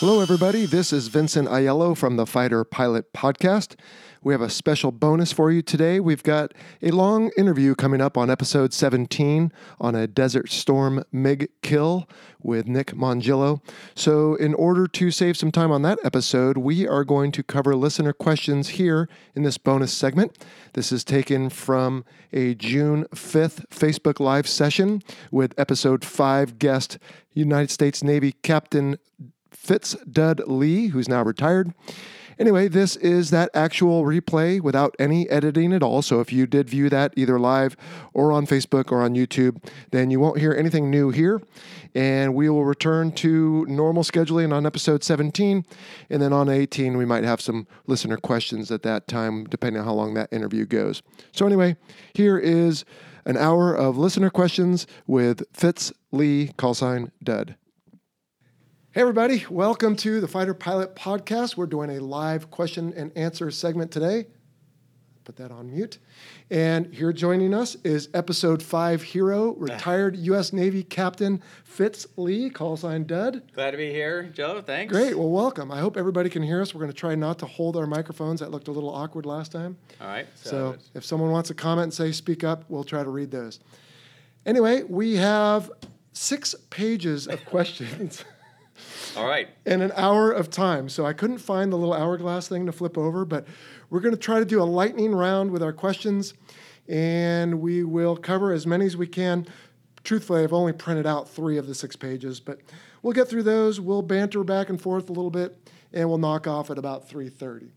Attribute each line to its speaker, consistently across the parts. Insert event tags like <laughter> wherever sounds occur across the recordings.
Speaker 1: Hello, everybody. This is Vincent Aiello from the Fighter Pilot Podcast. We have a special bonus for you today. We've got a long interview coming up on episode 17 on a Desert Storm MiG kill with Nick Mongillo. So, in order to save some time on that episode, we are going to cover listener questions here in this bonus segment. This is taken from a June 5th Facebook Live session with episode 5 guest United States Navy Captain Fitz Dud Lee, who's now retired. Anyway, this is that actual replay without any editing at all. So if you did view that either live or on Facebook or on YouTube, then you won't hear anything new here. And we will return to normal scheduling on episode 17. And then on 18, we might have some listener questions at that time, depending on how long that interview goes. So, anyway, here is an hour of listener questions with Fitz Lee, call sign Dud. Hey, everybody, welcome to the Fighter Pilot Podcast. We're doing a live question and answer segment today. Put that on mute. And here joining us is episode five hero, <sighs> retired U.S. Navy Captain Fitz Lee, call sign Dud.
Speaker 2: Glad to be here, Joe. Thanks.
Speaker 1: Great. Well, welcome. I hope everybody can hear us. We're going to try not to hold our microphones. That looked a little awkward last time.
Speaker 2: All right.
Speaker 1: So,
Speaker 2: So,
Speaker 1: if someone wants to comment and say speak up, we'll try to read those. Anyway, we have six pages of <laughs> questions.
Speaker 2: All right.
Speaker 1: and an hour of time. So I couldn't find the little hourglass thing to flip over, but we're going to try to do a lightning round with our questions, and we will cover as many as we can. Truthfully, I've only printed out three of the six pages, but we'll get through those. We'll banter back and forth a little bit, and we'll knock off at about 3:30.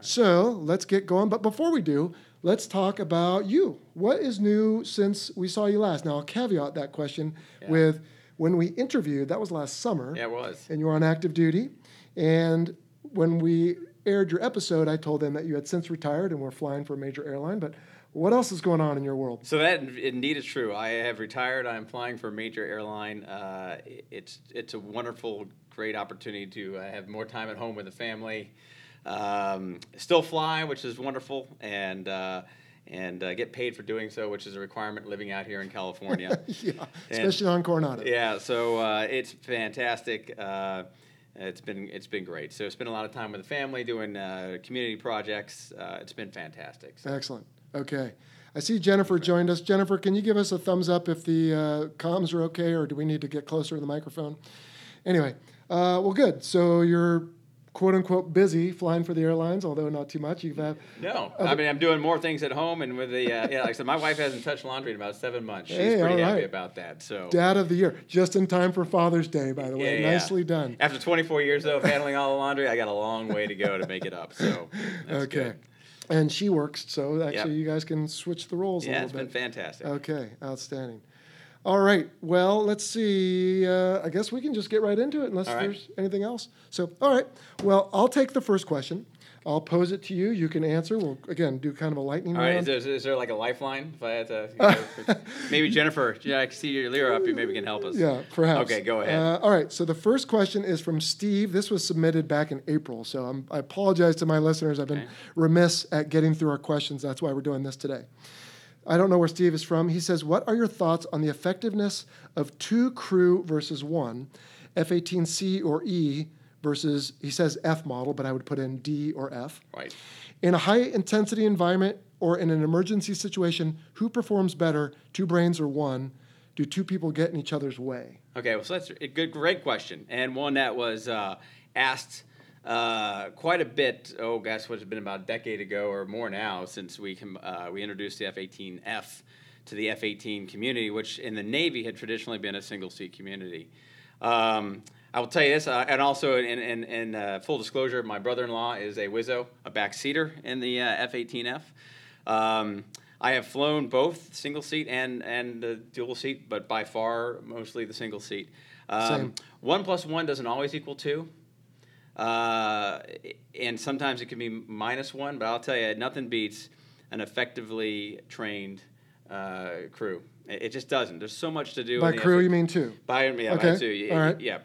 Speaker 1: So let's get going. But before we do, let's talk about you. What is new since we saw you last? Now, I'll caveat that question with when we interviewed, that was last summer
Speaker 2: Yeah, it was.
Speaker 1: and you were on active duty. And when we aired your episode, I told them that you had since retired and were flying for a major airline. But what else is going on in your world?
Speaker 2: So that indeed is true. I have retired. I'm flying for a major airline. Uh, it's it's a wonderful, great opportunity to uh, have more time at home with the family. Um, still fly, which is wonderful, and uh, and uh, get paid for doing so, which is a requirement living out here in California. <laughs>
Speaker 1: yeah, especially on Coronado.
Speaker 2: Yeah, so uh, it's fantastic. Uh, it's been it's been great. So spend a lot of time with the family doing uh, community projects. Uh, it's been fantastic. So,
Speaker 1: Excellent. Okay. I see Jennifer joined us. Jennifer, can you give us a thumbs up if the uh, comms are okay, or do we need to get closer to the microphone? Anyway, uh, well, good. So you're quote unquote busy flying for the airlines, although not too much. You've had
Speaker 2: no, I mean I'm doing more things at home and with the uh, yeah. Like I said, my wife hasn't touched laundry in about seven months. She's
Speaker 1: Hey,
Speaker 2: pretty
Speaker 1: all
Speaker 2: happy about that. So
Speaker 1: dad of the year, just in time for Father's Day, by the way.
Speaker 2: Yeah, yeah.
Speaker 1: Nicely done.
Speaker 2: after 24 years though of handling all the laundry, I got a long way to go to make it up. So <laughs>
Speaker 1: okay.
Speaker 2: good.
Speaker 1: And she works, so actually
Speaker 2: Yep.
Speaker 1: you guys can switch the roles a little bit.
Speaker 2: Yeah, it's been fantastic.
Speaker 1: Okay, outstanding. All right. Well, let's see. Uh, I guess we can just get right into it unless
Speaker 2: right.
Speaker 1: there's anything else. So, all right. Well, I'll take the first question. I'll pose it to you. You can answer. We'll again do kind of a lightning
Speaker 2: All right,
Speaker 1: round.
Speaker 2: is there, is there like a lifeline? If I had to, you know, <laughs> maybe Jennifer, yeah, I can see your leer up. You maybe can help us.
Speaker 1: Yeah, perhaps.
Speaker 2: Okay, go ahead.
Speaker 1: Uh, all right. So the first question is from Steve. This was submitted back in April. So I'm, I apologize to my listeners. I've been
Speaker 2: Okay.
Speaker 1: remiss at getting through our questions. That's why we're doing this today. I don't know where Steve is from. He says, What are your thoughts on the effectiveness of two crew versus one, F 18C or E versus, he says F model, but I would put in D or F?
Speaker 2: Right.
Speaker 1: In a high intensity environment or in an emergency situation, who performs better, two brains or one? Do two people get in each other's way?
Speaker 2: Okay, well, so that's a good, great question, and one that was uh, asked uh, quite a bit. Oh, gosh, what's it been about a decade ago or more now since we uh, we introduced the F-18F to the F-18 community, which in the Navy had traditionally been a single seat community. Um, I will tell you this, uh, and also in, in, in uh, full disclosure, my brother-in-law is a Wizzo, a backseater in the uh, F-18F. Um, I have flown both single seat and and the dual seat, but by far mostly the single seat. Um, one plus one doesn't always equal two, uh, and sometimes it can be minus one. But I'll tell you, nothing beats an effectively trained uh, crew. It, it just doesn't. There's so much to do.
Speaker 1: By crew,
Speaker 2: F-
Speaker 1: you mean two?
Speaker 2: by yeah,
Speaker 1: Okay,
Speaker 2: by two. Yeah,
Speaker 1: all right.
Speaker 2: yeah.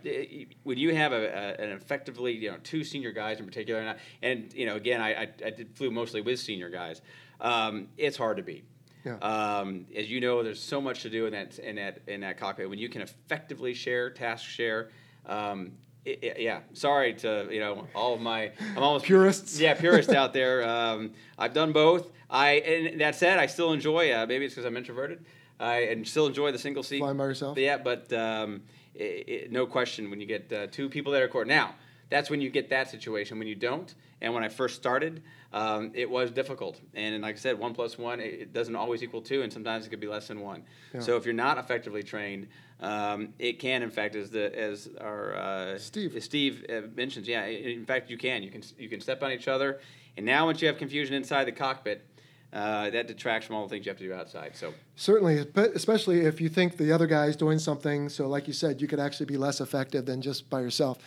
Speaker 2: When you have a, a, an effectively, you know, two senior guys in particular, and, I, and you know, again, I, I, I did flew mostly with senior guys. Um, it's hard to beat.
Speaker 1: Yeah.
Speaker 2: Um, as you know, there's so much to do in that in that in that cockpit. When you can effectively share, task share, um, yeah, sorry to you know all of my I'm almost <laughs>
Speaker 1: Purists?
Speaker 2: Yeah, purists out there. Um, I've done both. I and that said, I still enjoy. Uh, maybe it's because I'm introverted. I and still enjoy the single seat.
Speaker 1: Flying by yourself?
Speaker 2: Yeah, but um, i i no question when you get uh, two people that are court. Now that's when you get that situation. When you don't, and when I first started, um, it was difficult. And like I said, one plus one it it doesn't always equal two, and sometimes it could be less than one. So if you're not effectively trained, um, it can, in fact, as the as our uh,
Speaker 1: Steve.
Speaker 2: Steve uh, mentions, yeah. In fact, you can. You can you can step on each other, and now once you have confusion inside the cockpit, uh, that detracts from all the things you have to do outside. So
Speaker 1: Certainly, but especially if you think the other guy is doing something. So, like you said, you could actually be less effective than just by yourself.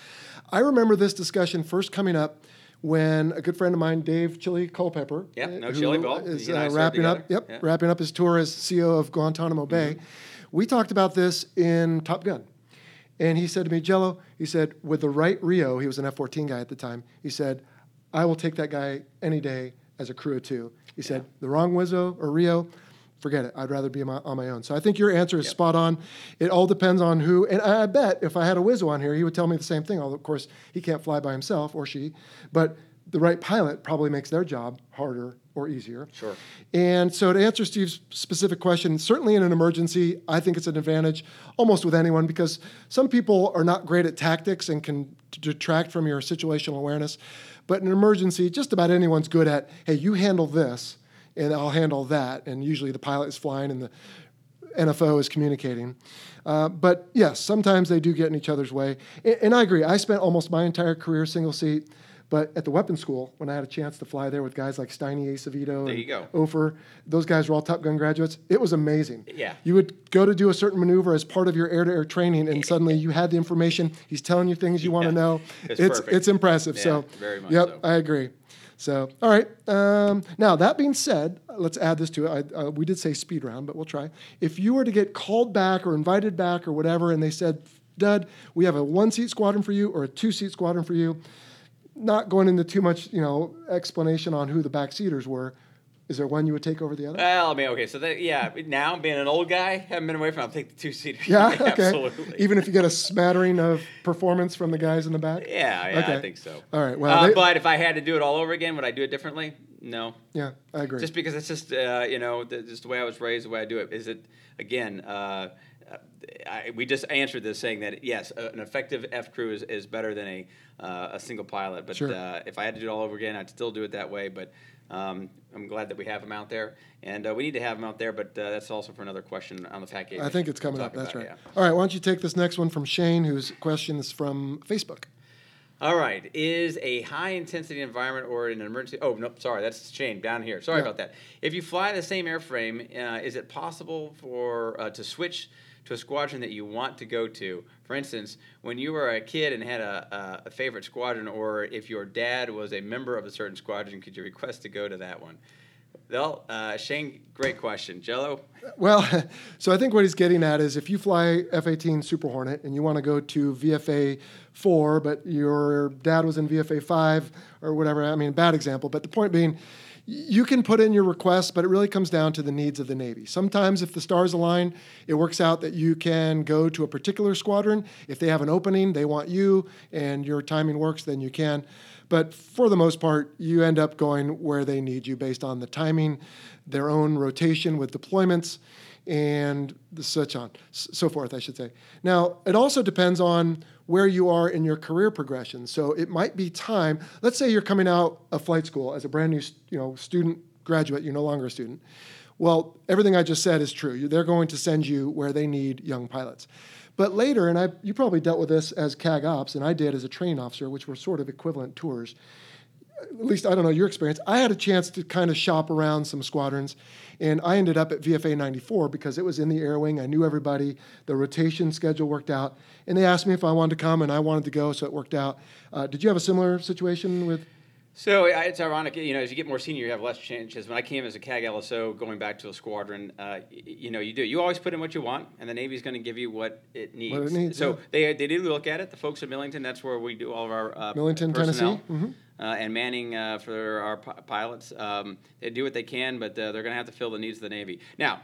Speaker 1: I remember this discussion first coming up when a good friend of mine, Dave Chili Culpepper,
Speaker 2: Yep,
Speaker 1: uh,
Speaker 2: no
Speaker 1: who
Speaker 2: Chili Ball.
Speaker 1: is
Speaker 2: He and I
Speaker 1: uh, wrapping up, yep,
Speaker 2: Yeah. Mm-hmm.
Speaker 1: wrapping up his tour as CEO of Guantanamo Bay. We talked about this in Top Gun. And he said to me, Jello, he said, with the right RIO, he was an F 14 guy at the time, he said, I will take that guy any day as a crew of two. He said, the wrong Wizzo or RIO, forget it. I'd rather be my, on my own. So I think your answer is spot on. It all depends on who. And I bet if I had a Wizzo on here, he would tell me the same thing. Although, of course, he can't fly by himself or she. But the right pilot probably makes their job harder or easier.
Speaker 2: Sure.
Speaker 1: And so, to answer Steve's specific question, certainly in an emergency, I think it's an advantage almost with anyone because some people are not great at tactics and can detract from your situational awareness. But in an emergency, just about anyone's good at, hey, you handle this and I'll handle that. And usually the pilot is flying and the NFO is communicating. Uh, but yes, sometimes they do get in each other's way. And, and I agree. I spent almost my entire career single seat. But at the weapons school, when I had a chance to fly there with guys like Steiny Acevedo
Speaker 2: There
Speaker 1: and
Speaker 2: you go.
Speaker 1: Ofer, those guys were all Top Gun graduates. It was amazing.
Speaker 2: Yeah.
Speaker 1: You would go to do a certain maneuver as part of your air-to-air training, and <laughs> suddenly you had the information. He's telling you things you want to know.
Speaker 2: It's
Speaker 1: it's
Speaker 2: perfect.
Speaker 1: it's impressive. so
Speaker 2: Yeah, very much
Speaker 1: Yep,
Speaker 2: so.
Speaker 1: I agree. So all right. Um, now that being said, let's add this to it. I, uh, we did say speed round, but we'll try. If you were to get called back or invited back or whatever, and they said, "Dud, we have a one-seat squadron for you or a two-seat squadron for you," not going into too much, you know, explanation on who the backseaters were. Is there one you would take over the other?
Speaker 2: Well, I mean, okay, so that, yeah, now being an old guy, I haven't been away from, I'll take the two seater.
Speaker 1: Yeah, <laughs> okay.
Speaker 2: absolutely.
Speaker 1: Even if you get a smattering of performance from the guys in the back?
Speaker 2: yeah, yeah, I think so.
Speaker 1: All right, well,
Speaker 2: uh,
Speaker 1: they-
Speaker 2: but if I had to do it all over again, would I do it differently? No,
Speaker 1: Yeah, I agree.
Speaker 2: just because it's just uh, you know the, just the way I was raised, the way I do it. Is it again? Uh, I, we just answered this saying that yes, uh, an effective F crew is, is better than a uh, a single pilot. But
Speaker 1: Sure.
Speaker 2: uh, if I had to do it all over again, I'd still do it that way. But um, I'm glad that we have them out there, and uh, we need to have them out there. But uh, that's also for another question on the package.
Speaker 1: I think it's coming up. That's right.
Speaker 2: Yeah.
Speaker 1: All right, why don't you take this next one from Shane, whose question is from Facebook.
Speaker 2: All right. Is a high intensity environment or an emergency? Oh, no, sorry. That's Shane down here. Sorry
Speaker 1: Yeah.
Speaker 2: about that. If you fly the same airframe, uh, is it possible for uh, to switch to a squadron that you want to go to? For instance, when you were a kid and had a, a, a favorite squadron, or if your dad was a member of a certain squadron, could you request to go to that one? Well, uh, Shane, great question. Jello?
Speaker 1: Well, <laughs> so I think what he's getting at is if you fly F 18 Super Hornet and you want to go to VFA 4, but your dad was in VFA 5 or whatever, I mean, bad example, but the point being, you can put in your request, but it really comes down to the needs of the Navy. Sometimes, if the stars align, it works out that you can go to a particular squadron. If they have an opening, they want you, and your timing works, then you can. But for the most part, you end up going where they need you based on the timing, their own rotation with deployments, and such on, so forth, I should say. Now, it also depends on where you are in your career progression. So it might be time. Let's say you're coming out of flight school as a brand new, you know, student graduate. You're no longer a student. Well, everything I just said is true. They're going to send you where they need young pilots. But later, and I, you probably dealt with this as CAG Ops, and I did as a training officer, which were sort of equivalent tours at least I don't know your experience. I had a chance to kind of shop around some squadrons, and I ended up at VFA 94 because it was in the air wing. I knew everybody. The rotation schedule worked out, and they asked me if I wanted to come, and I wanted to go, so it worked out. Uh, did you have a similar situation with?
Speaker 2: So it's ironic, you know, as you get more senior, you have less chances. When I came as a CAG LSO, going back to a squadron, uh, you know, you do. You always put in what you want, and the Navy's going to give you what it needs.
Speaker 1: What it needs,
Speaker 2: so
Speaker 1: yeah.
Speaker 2: they they do look at it. The folks at Millington, that's where we do all of our uh,
Speaker 1: Millington,
Speaker 2: personnel,
Speaker 1: Tennessee? Mhm.
Speaker 2: Uh, and manning uh, for our pi- pilots. Um, they do what they can, but uh, they're going to have to fill the needs of the Navy. Now,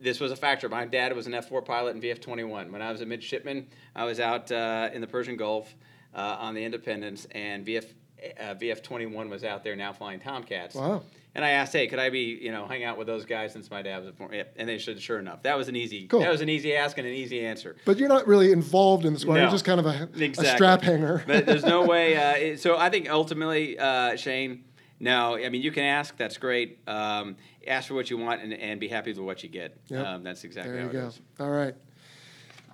Speaker 2: this was a factor. My dad was an F4 pilot in VF 21. When I was a midshipman, I was out uh, in the Persian Gulf. uh, on the Independence, and VF uh, VF 21 was out there now flying Tomcats.
Speaker 1: Wow.
Speaker 2: And I asked, hey, could I be, you know, hang out with those guys since my dad was a former, yeah, and they said, sure enough. That was an easy,
Speaker 1: Cool.
Speaker 2: that was an easy ask and an easy answer.
Speaker 1: But you're not really involved in the squad. You're just kind of a, a strap hanger.
Speaker 2: but there's no <laughs> way. Uh, it- so I think ultimately, uh, Shane, no. I mean, you can ask. That's great. Um, ask for what you want and, and be happy with what you get.
Speaker 1: Yep.
Speaker 2: Um, that's exactly
Speaker 1: There
Speaker 2: how
Speaker 1: you
Speaker 2: it
Speaker 1: go.
Speaker 2: is.
Speaker 1: All right.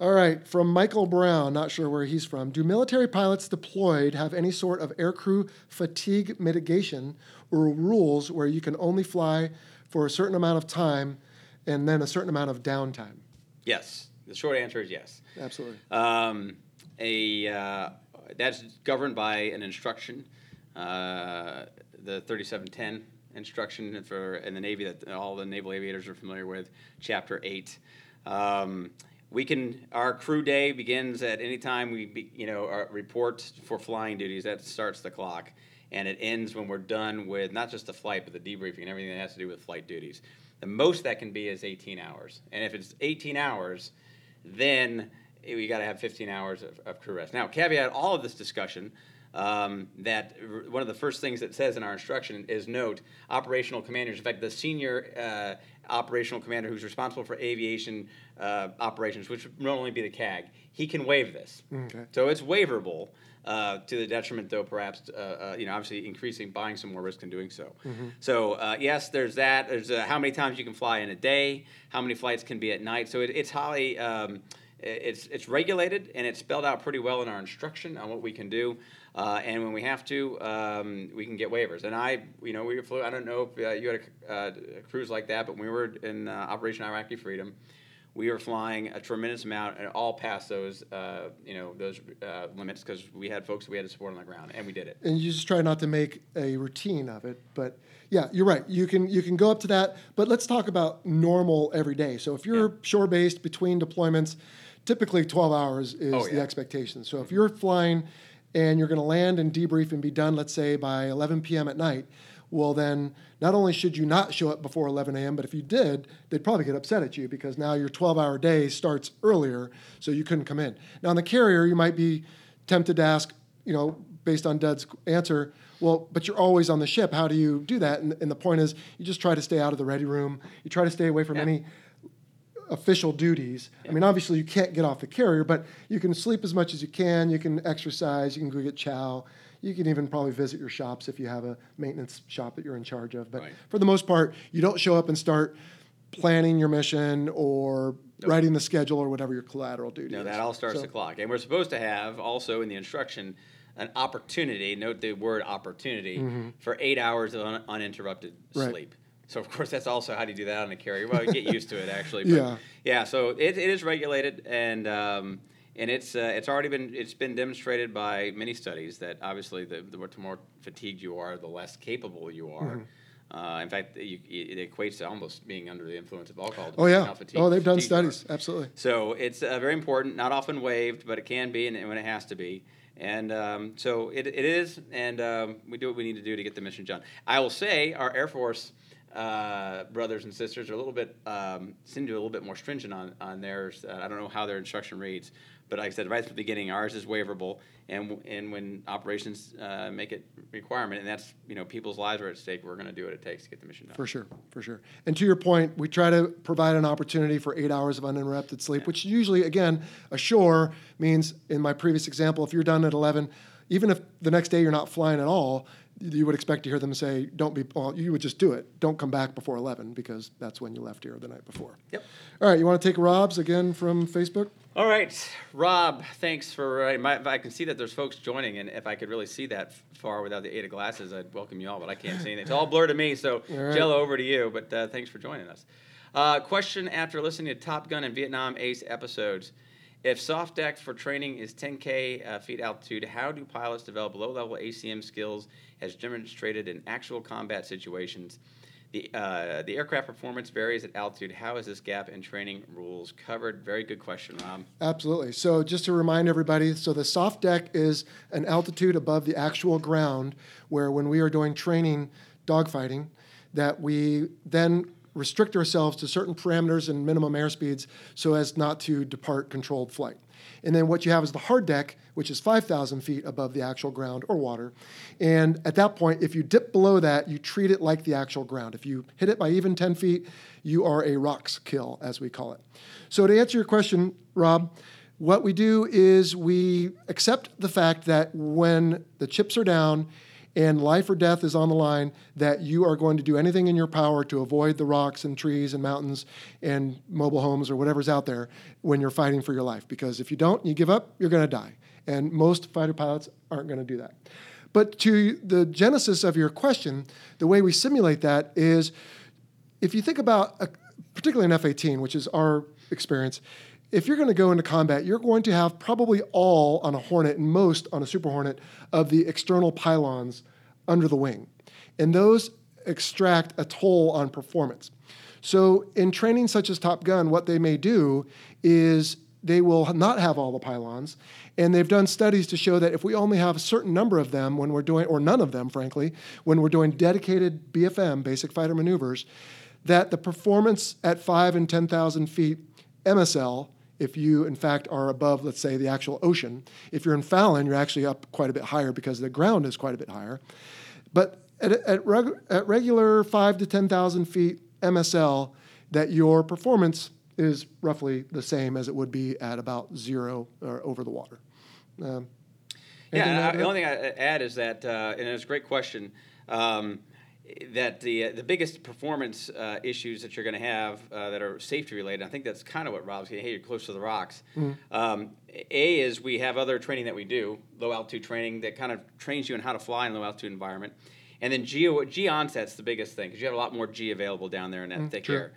Speaker 1: All right. From Michael Brown, not sure where he's from. Do military pilots deployed have any sort of aircrew fatigue mitigation or rules where you can only fly for a certain amount of time and then a certain amount of downtime?
Speaker 2: Yes. The short answer is yes.
Speaker 1: Absolutely.
Speaker 2: Um, a uh, that's governed by an instruction, uh, the 3710 instruction for in the Navy that all the naval aviators are familiar with, Chapter Eight. Um, we can our crew day begins at any time we be, you know our report for flying duties. That starts the clock, and it ends when we're done with not just the flight but the debriefing and everything that has to do with flight duties. The most that can be is 18 hours, and if it's 18 hours, then we got to have 15 hours of, of crew rest. Now, caveat all of this discussion um, that r- one of the first things that says in our instruction is note operational commanders. In fact, the senior uh, operational commander who's responsible for aviation uh, operations, which would normally be the CAG, he can waive this.
Speaker 1: Okay.
Speaker 2: So it's waiverable. Uh, to the detriment, though, perhaps uh, uh, you know, obviously increasing, buying some more risk in doing so. So uh, yes, there's that. There's uh, how many times you can fly in a day, how many flights can be at night. So it, it's highly, um, it's it's regulated and it's spelled out pretty well in our instruction on what we can do. Uh, and when we have to, um, we can get waivers. And I, you know, we flew. I don't know if uh, you had a, uh, a cruise like that, but when we were in uh, Operation Iraqi Freedom we were flying a tremendous amount and all past those uh, you know those uh, limits because we had folks that we had to support on the ground and we did it
Speaker 1: and you just try not to make a routine of it but yeah you're right you can you can go up to that but let's talk about normal every day so if you're
Speaker 2: Yeah.
Speaker 1: shore based between deployments typically 12 hours is
Speaker 2: Oh,
Speaker 1: the expectation so if you're flying and you're going to land and debrief and be done let's say by 11 p.m at night well then not only should you not show up before 11 a.m but if you did they'd probably get upset at you because now your 12 hour day starts earlier so you couldn't come in now on the carrier you might be tempted to ask you know based on Dud's answer, well, but you're always on the ship. How do you do that? And, and the point is, you just try to stay out of the ready room. You try to stay away from
Speaker 2: Yeah.
Speaker 1: any official duties. I mean, obviously, you can't get off the carrier, but you can sleep as much as you can. You can exercise. You can go get chow. You can even probably visit your shops if you have a maintenance shop that you're in charge of. But
Speaker 2: Right.
Speaker 1: for the most part, you don't show up and start planning your mission or writing the schedule or whatever your collateral duty
Speaker 2: no
Speaker 1: is.
Speaker 2: that all starts
Speaker 1: So-
Speaker 2: the clock and we're supposed to have also in the instruction an opportunity note the word opportunity for eight hours of un- uninterrupted
Speaker 1: Mm-hmm. Right.
Speaker 2: sleep so of course that's also how do you do that on a carrier well you get used to it actually but
Speaker 1: Yeah.
Speaker 2: yeah so it, it is regulated and um, and it's uh, it's already been it's been demonstrated by many studies that obviously the, the more fatigued you are the less capable you are
Speaker 1: Mm-hmm.
Speaker 2: uh, in fact you, it equates to almost being under the influence of alcohol
Speaker 1: Oh yeah. Oh, they've done
Speaker 2: you are.
Speaker 1: studies. Absolutely.
Speaker 2: So it's uh, very important, not often waived, but it can be and when it has to be. And um, so it, it is, and um, we do what we need to do to get the mission done. I will say our Air Force uh, brothers and sisters are a little bit, um, seem to be a little bit more stringent on, on theirs. Uh, I don't know how their instruction reads, but like I said right at the beginning, ours is waiverable. And, and when operations uh, make it requirement, and that's, you know, people's lives are at stake, we're going to do what it takes to get the mission done.
Speaker 1: For sure, for sure. And to your point, we try to provide an opportunity for eight hours of uninterrupted sleep, which usually, again, ashore means, in my previous example, if you're done at 11, even if the next day you're not flying at all, you would expect to hear them say, don't be, well, you would just do it. Don't come back before 11 because that's when you left here the night before.
Speaker 2: Yep.
Speaker 1: All right, you want to take Rob's again from Facebook?
Speaker 2: All right, Rob. Thanks for. Uh, my, I can see that there's folks joining, and if I could really see that far without the aid of glasses, I'd welcome you all. But I can't see anything. It's all blurred to me. So,
Speaker 1: All right.
Speaker 2: Jello, over to you. But uh, thanks for joining us. Uh, question after listening to Top Gun and Vietnam Ace episodes. If soft deck for training is 10K uh, feet altitude, how do pilots develop low level ACM skills as demonstrated in actual combat situations? The, uh, the aircraft performance varies at altitude. How is this gap in training rules covered? Very good question, Rob.
Speaker 1: Absolutely. So just to remind everybody, so the soft deck is an altitude above the actual ground where when we are doing training dogfighting, that we then restrict ourselves to certain parameters and minimum airspeeds so as not to depart controlled flight. And then what you have is the hard deck, which is 5,000 feet above the actual ground or water. And at that point, if you dip below that, you treat it like the actual ground. If you hit it by even 10 feet, you are a rocks kill, as we call it. So to answer your question, Rob, what we do is we accept the fact that when the chips are down and life or death is on the line, that you are going to do anything in your power to avoid the rocks and trees and mountains and mobile homes or whatever's out there when you're fighting for your life. Because if you don't, you give up, you're going to die. And most fighter pilots aren't going to do that. But to the genesis of your question, the way we simulate that is if you think about, a, particularly an F 18, which is our experience, if you're going to go into combat, you're going to have probably all on a Hornet and most on a Super Hornet of the external pylons under the wing. And those extract a toll on performance. So, in training such as Top Gun, what they may do is they will not have all the pylons. And they've done studies to show that if we only have a certain number of them when we're doing, or none of them, frankly, when we're doing dedicated BFM, basic fighter maneuvers, that the performance at five and 10,000 feet MSL if you, in fact, are above, let's say, the actual ocean. If you're in Fallon, you're actually up quite a bit higher because the ground is quite a bit higher. But at, at, reg, at regular five to 10,000 feet MSL, that your performance is roughly the same as it would be at about zero or over the water. Um,
Speaker 2: yeah, I, the only thing I add is that, uh, and it's a great question. Um, that the uh, the biggest performance uh, issues that you're going to have uh, that are safety related, I think that's kind of what Rob's saying. Hey, you're close to the rocks. Mm. Um, a is we have other training that we do, low altitude training that kind of trains you in how to fly in a low altitude environment. And then G, G onset's the biggest thing because you have a lot more G available down there in that mm, thick air.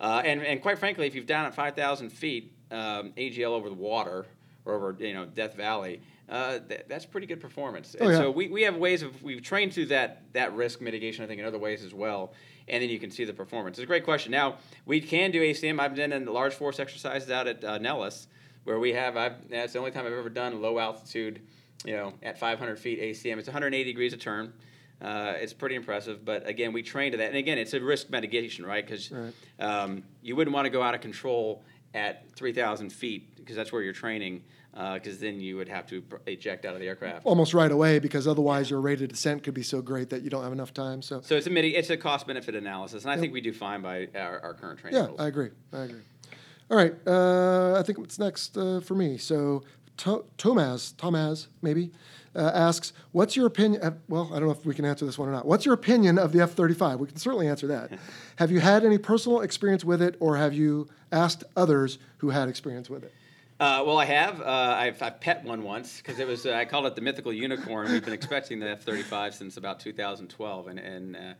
Speaker 2: Uh, and, and quite frankly, if you've down at 5,000 feet, um, AGL over the water or over you know Death Valley, uh, th- that's pretty good performance. Oh, yeah. so we, we have ways of we've trained through that that risk mitigation, I think, in other ways as well. And then you can see the performance. It's a great question. Now we can do ACM. I've done in large force exercises out at uh, Nellis, where we have. I've, that's the only time I've ever done low altitude, you know, at 500 feet ACM. It's 180 degrees a turn. Uh, it's pretty impressive, but again, we train to that. And again, it's a risk mitigation, right? Because right. um, you wouldn't want to go out of control at 3,000 feet because that's where you're training because uh, then you would have to eject out of the aircraft
Speaker 1: almost right away because otherwise your rate of descent could be so great that you don't have enough time. So,
Speaker 2: so it's a midi- it's a cost benefit analysis, and I think we do fine by our, our current training.
Speaker 1: Yeah,
Speaker 2: rules.
Speaker 1: I agree. I agree. All right, uh, I think it's next uh, for me. So to- Tomaz, Tomaz, maybe. Uh, asks, "What's your opinion?" Uh, well, I don't know if we can answer this one or not. What's your opinion of the F-35? We can certainly answer that. <laughs> have you had any personal experience with it, or have you asked others who had experience with it?
Speaker 2: Uh, well, I have. Uh, I've, I've, pet one once because it was. Uh, I called it the mythical unicorn. We've been expecting the F-35 since about 2012, and, and uh,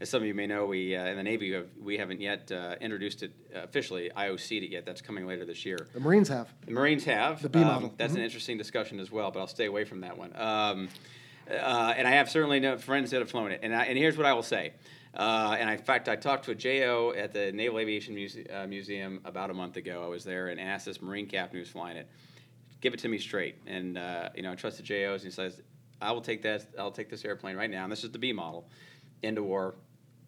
Speaker 2: as some of you may know, we uh, in the Navy have, we haven't yet uh, introduced it officially, IOC'd it yet. That's coming later this year.
Speaker 1: The Marines have.
Speaker 2: The Marines have.
Speaker 1: The B um, model.
Speaker 2: That's mm-hmm. an interesting discussion as well, but I'll stay away from that one. Um, and I have certainly no friends that have flown it, and, I, and here's what I will say. Uh, and I, in fact, I talked to a JO at the Naval Aviation Muse- uh, Museum about a month ago. I was there and asked this Marine captain who's flying it, give it to me straight. And uh, you know, I trust the JOs. And he says, I will take that. I'll take this airplane right now. And this is the B model into war,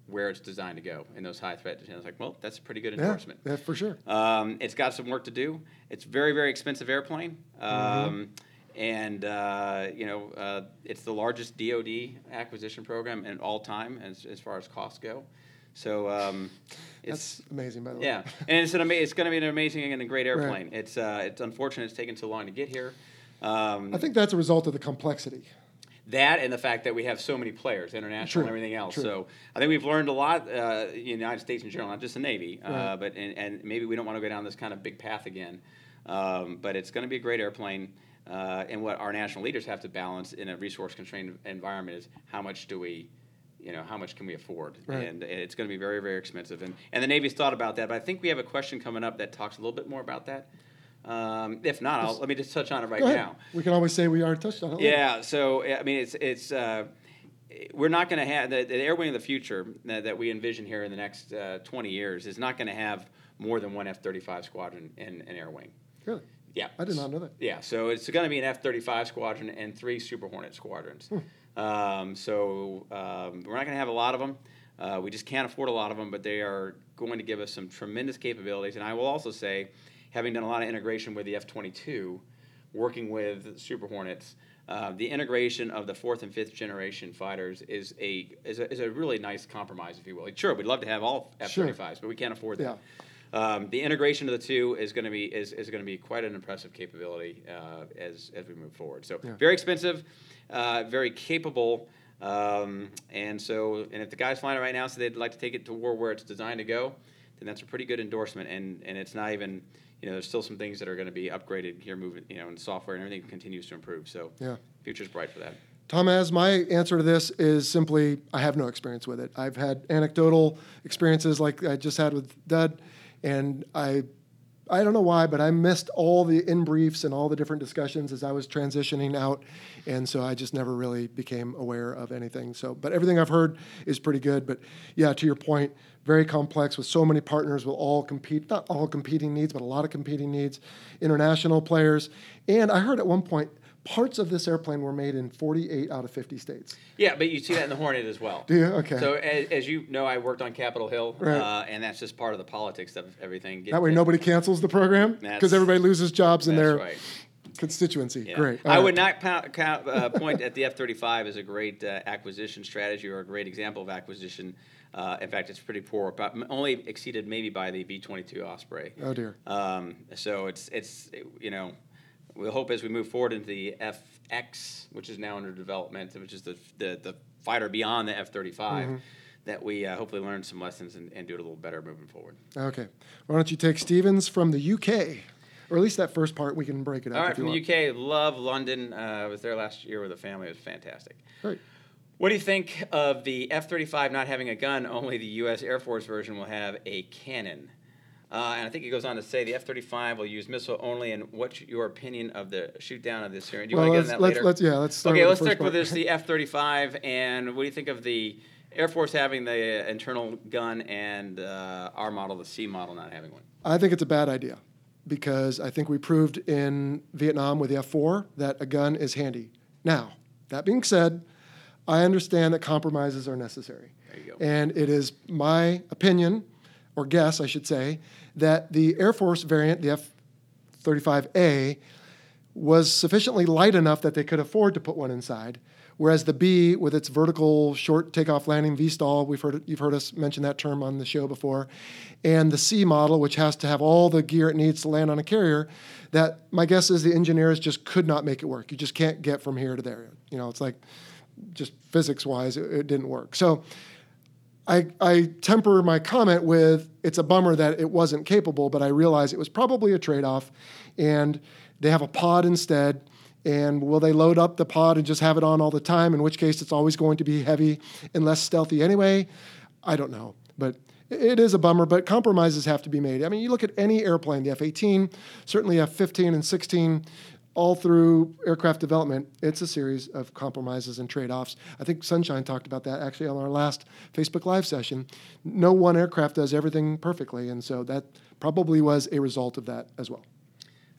Speaker 2: where it's designed to go in those high threat. And I was like, well, that's a pretty good endorsement.
Speaker 1: Yeah, yeah for sure.
Speaker 2: Um, it's got some work to do. It's very, very expensive airplane. Mm-hmm. Um, mm-hmm and uh, you know uh, it's the largest DoD acquisition program in all time as, as far as costs go. So um,
Speaker 1: it's That's amazing, by the way.
Speaker 2: Yeah, and it's an ama- it's going to be an amazing and a great airplane. Right. It's uh, it's unfortunate it's taken so long to get here.
Speaker 1: Um, I think that's a result of the complexity.
Speaker 2: That and the fact that we have so many players, international True. and everything else. True. So I think we've learned a lot uh, in the United States in general, not just the Navy, uh, right. but and, and, maybe we don't want to go down this kind of big path again. Um, but it's going to be a great airplane. Uh, and what our national leaders have to balance in a resource constrained environment is how much do we, you know, how much can we afford? Right. And, and, it's going to be very, very expensive. And, and the Navy's thought about that, but I think we have a question coming up that talks a little bit more about that. Um, if not, I'll, let me just touch on it right now.
Speaker 1: We can always say we are touched on it.
Speaker 2: Yeah. So I mean, it's it's uh, we're not going to have the, the, air wing of the future that, that we envision here in the next uh, 20 years is not going to have more than one F-35 squadron in an air wing.
Speaker 1: Really?
Speaker 2: Yeah.
Speaker 1: I did not know that.
Speaker 2: Yeah, so it's going to be an F 35 squadron and three Super Hornet squadrons. Hmm. Um, so um, we're not going to have a lot of them. Uh, we just can't afford a lot of them, but they are going to give us some tremendous capabilities. And I will also say, having done a lot of integration with the F 22, working with Super Hornets, uh, the integration of the fourth and fifth generation fighters is a, is a is a really nice compromise, if you will. Like, sure, we'd love to have all F 35s, sure. but we can't afford that. Yeah. Um, the integration of the two is going to be is, is going to be quite an impressive capability uh, as as we move forward. So yeah. very expensive, uh, very capable, um, and so and if the guys flying it right now say they'd like to take it to war where it's designed to go, then that's a pretty good endorsement. And and it's not even you know there's still some things that are going to be upgraded here, moving you know, and software and everything continues to improve. So yeah, future's bright for that.
Speaker 1: Tom, as my answer to this is simply I have no experience with it. I've had anecdotal experiences like I just had with Dud and I I don't know why, but I missed all the in briefs and all the different discussions as I was transitioning out, and so I just never really became aware of anything. So, but everything I've heard is pretty good. But yeah, to your point, very complex with so many partners with all compete not all competing needs, but a lot of competing needs, international players, and I heard at one point parts of this airplane were made in 48 out of 50 states.
Speaker 2: Yeah, but you see that in the Hornet as well. <laughs>
Speaker 1: Do you? Okay.
Speaker 2: So as, as you know, I worked on Capitol Hill, right. uh, and that's just part of the politics of everything.
Speaker 1: that way, nobody cancels the program because everybody loses jobs in their right. constituency. Yeah. Great.
Speaker 2: All I right. would not uh, point at the F-35 as a great uh, acquisition strategy or a great example of acquisition. Uh, in fact, it's pretty poor, but only exceeded maybe by the V-22 Osprey.
Speaker 1: Oh dear.
Speaker 2: Um, so it's it's you know we hope as we move forward into the FX, which is now under development, which is the the, the fighter beyond the F 35, mm-hmm. that we uh, hopefully learn some lessons and, and do it a little better moving forward.
Speaker 1: Okay. Why don't you take Stevens from the UK? Or at least that first part, we can break it up.
Speaker 2: All right,
Speaker 1: from
Speaker 2: the UK, love London. Uh, I was there last year with the family. It was fantastic.
Speaker 1: Great.
Speaker 2: What do you think of the F 35 not having a gun? Only the U.S. Air Force version will have a cannon. Uh, and I think it goes on to say the F 35 will use missile only. And what's your opinion of the shoot down of this here? Do you well, want to get
Speaker 1: into
Speaker 2: that later?
Speaker 1: Let's, yeah, let's start.
Speaker 2: Okay, let's
Speaker 1: stick
Speaker 2: with this the <laughs> F 35. And what do you think of the Air Force having the internal gun and uh, our model, the C model, not having one?
Speaker 1: I think it's a bad idea because I think we proved in Vietnam with the F 4 that a gun is handy. Now, that being said, I understand that compromises are necessary. And it is my opinion or guess, I should say, that the Air Force variant, the F 35A, was sufficiently light enough that they could afford to put one inside. Whereas the B, with its vertical short takeoff landing VSTOL, we've heard you've heard us mention that term on the show before, and the C model, which has to have all the gear it needs to land on a carrier, that my guess is the engineers just could not make it work. You just can't get from here to there. You know, it's like just physics wise, it, it didn't work. So I, I temper my comment with it's a bummer that it wasn't capable, but I realize it was probably a trade off. And they have a pod instead. And will they load up the pod and just have it on all the time? In which case, it's always going to be heavy and less stealthy anyway. I don't know. But it is a bummer, but compromises have to be made. I mean, you look at any airplane, the F 18, certainly F 15 and 16, all through aircraft development, it's a series of compromises and trade offs. I think Sunshine talked about that actually on our last Facebook Live session. No one aircraft does everything perfectly, and so that probably was a result of that as well.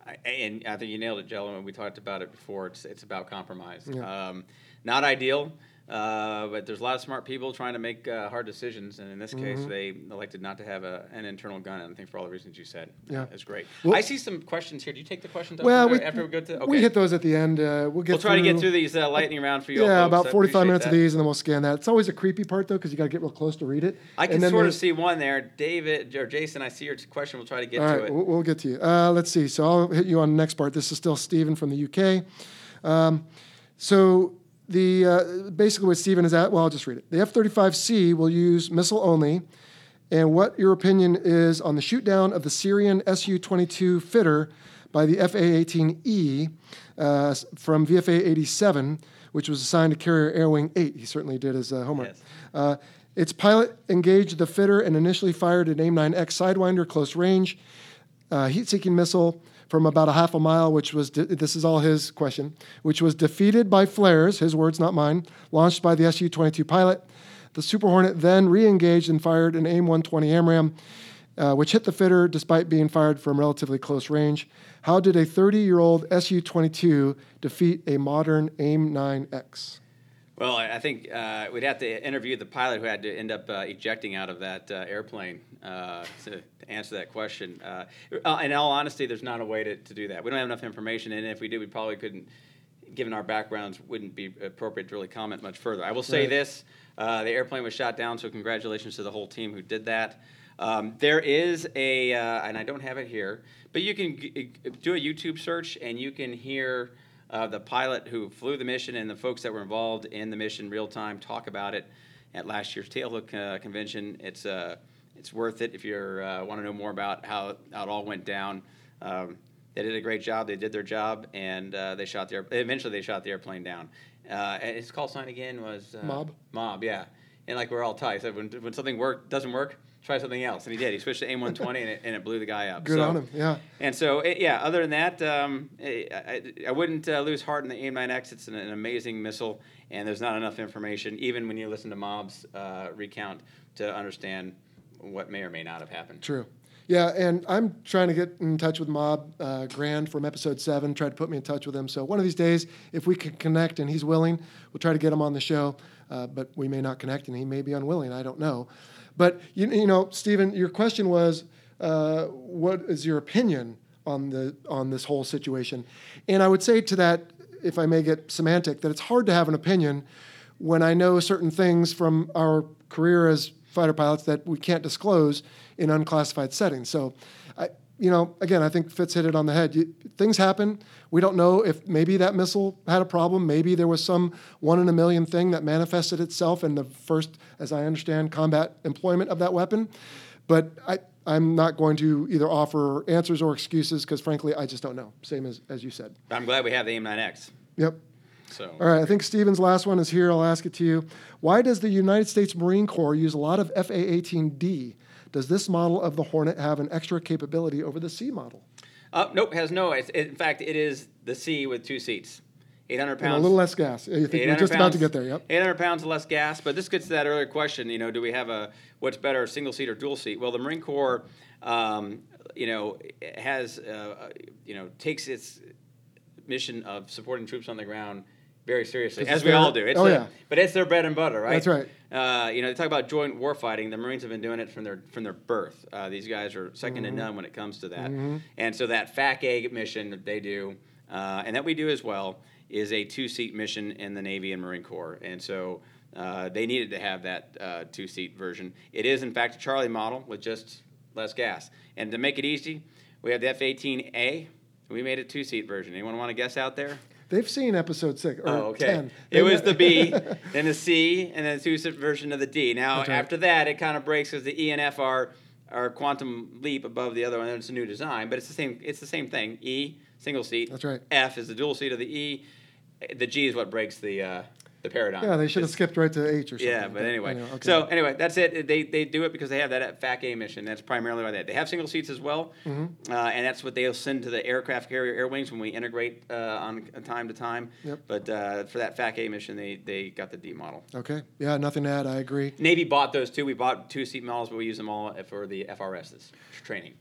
Speaker 2: I, and I think you nailed it, gentlemen. We talked about it before. It's, it's about compromise. Yeah. Um, not ideal. Uh, but there's a lot of smart people trying to make uh, hard decisions, and in this case, mm-hmm. they elected not to have a, an internal gun. And I think for all the reasons you said, yeah, it's great. Well, I see some questions here. Do you take the questions?
Speaker 1: Well, we,
Speaker 2: after we go to
Speaker 1: okay. we hit those at the end. Uh, we'll get.
Speaker 2: We'll try
Speaker 1: through,
Speaker 2: to get through these uh, lightning round for you.
Speaker 1: Yeah, about 45 minutes that. of these, and then we'll scan that. It's always a creepy part though, because you got to get real close to read it.
Speaker 2: I can sort of see one there, David or Jason. I see your question. We'll try to get
Speaker 1: all
Speaker 2: to
Speaker 1: right, it. We'll, we'll get to you. Uh, let's see. So I'll hit you on the next part. This is still Stephen from the UK. Um, so the uh, basically what Stephen is at. Well, I'll just read it. The F-35C will use missile only, and what your opinion is on the shootdown of the Syrian Su-22 fitter by the FA-18E uh, from VFA 87, which was assigned to carrier Air Wing 8. He certainly did his uh, homework. Yes. Uh, its pilot engaged the fitter and initially fired an AIM-9X Sidewinder close range uh, heat-seeking missile from about a half a mile, which was, de- this is all his question, which was defeated by flares, his words, not mine, launched by the Su 22 pilot. The Super Hornet then re engaged and fired an AIM 120 AMRAAM, uh, which hit the fitter despite being fired from relatively close range. How did a 30 year old Su 22 defeat a modern AIM 9X?
Speaker 2: Well, I think uh, we'd have to interview the pilot who had to end up uh, ejecting out of that uh, airplane uh, to, to answer that question. Uh, uh, in all honesty, there's not a way to, to do that. We don't have enough information, and if we did, we probably couldn't, given our backgrounds, wouldn't be appropriate to really comment much further. I will say
Speaker 1: Right.
Speaker 2: this: uh, the airplane was shot down, so congratulations to the whole team who did that. Um, there is a, uh, and I don't have it here, but you can g- g- do a YouTube search and you can hear uh, the pilot who flew the mission and the folks that were involved in the mission real time talk about it at last year's Tailhook uh, convention. It's uh, it's worth it if you uh, want to know more about how, how it all went down. Um, they did a great job. They did their job, and uh, they shot the eventually they shot the airplane down. Uh, and his call sign again was uh,
Speaker 1: Mob?
Speaker 2: Mob, yeah. And like we're all tight. So when, when something work doesn't work, try something else. And he did. He switched to AIM-120 and it, and it blew the guy up.
Speaker 1: Good
Speaker 2: so,
Speaker 1: on him. Yeah.
Speaker 2: And so, it, yeah, other than that, um, I, I, I wouldn't uh, lose heart in the AIM-9X. It's an, an amazing missile, and there's not enough information, even when you listen to Mob's uh, recount, to understand what may or may not have happened.
Speaker 1: True. Yeah, and I'm trying to get in touch with Mob uh, Grand from episode seven. Tried to put me in touch with him. So one of these days, if we can connect and he's willing, we'll try to get him on the show. Uh, but we may not connect, and he may be unwilling. I don't know. But you, you know, Stephen, your question was, uh, what is your opinion on the on this whole situation? And I would say to that, if I may get semantic, that it's hard to have an opinion when I know certain things from our career as fighter pilots that we can't disclose in unclassified settings. So, you know, again, I think Fitz hit it on the head. You, things happen. We don't know if maybe that missile had a problem. Maybe there was some one in a million thing that manifested itself in the first, as I understand, combat employment of that weapon. But I, I'm not going to either offer answers or excuses because, frankly, I just don't know. Same as, as you said.
Speaker 2: I'm glad we have the AIM-9X.
Speaker 1: Yep.
Speaker 2: So,
Speaker 1: All right, I think Steven's last one is here. I'll ask it to you. Why does the United States Marine Corps use a lot of FA 18D? Does this model of the Hornet have an extra capability over the C model?
Speaker 2: uh, nope, has no. It's, in fact, it is the C with two seats, 800
Speaker 1: And
Speaker 2: pounds.
Speaker 1: a little less gas. You think we're
Speaker 2: 800
Speaker 1: just about to get there? Yep.
Speaker 2: 800 pounds less gas. But this gets to that earlier question. You know, do we have a what's better, single seat or dual seat? Well, the Marine Corps, um, you know, has uh, you know takes its mission of supporting troops on the ground very seriously, as we
Speaker 1: their-
Speaker 2: all do. It's
Speaker 1: oh,
Speaker 2: their-
Speaker 1: yeah.
Speaker 2: But it's their bread and butter, right?
Speaker 1: That's right.
Speaker 2: Uh, you know, they talk about joint warfighting. The Marines have been doing it from their from their birth. Uh, these guys are 2nd
Speaker 1: Mm-hmm.
Speaker 2: to none when it comes to that. And so that FAC-A mission that they do, uh, and that we do as well, is a two-seat mission in the Navy and Marine Corps. And so uh, they needed to have that uh, two-seat version. It is, in fact, a Charlie model with just less gas. And to make it easy, we have the F-18A. We made a two-seat version. Anyone want to guess out there?
Speaker 1: They've seen episode six or
Speaker 2: Oh, okay.
Speaker 1: 10.
Speaker 2: It was the B, <laughs> then the C, and then the two version of the D. Now,
Speaker 1: right.
Speaker 2: after that, it kind of breaks because the E and F are are quantum leap above the other one. And it's a new design, but it's the same. It's the same thing. E single seat.
Speaker 1: That's right.
Speaker 2: F is the dual seat of the E. The G is what breaks the uh, the paradigm.
Speaker 1: Yeah, they should have skipped right to H or something.
Speaker 2: yeah, but anyway.
Speaker 1: okay.
Speaker 2: So anyway, that's it. They, they do it because they have that FAC-A mission. That's primarily why they they have single seats as well,
Speaker 1: Mm-hmm.
Speaker 2: uh, and that's what they'll send to the aircraft carrier air wings when we integrate uh, on time to time.
Speaker 1: Yep.
Speaker 2: But uh, for that FAC-A mission, they, they got the D model.
Speaker 1: okay. Yeah, nothing to add. I agree.
Speaker 2: Navy bought those too. We bought two seat models, but we use them all for the FRSs training.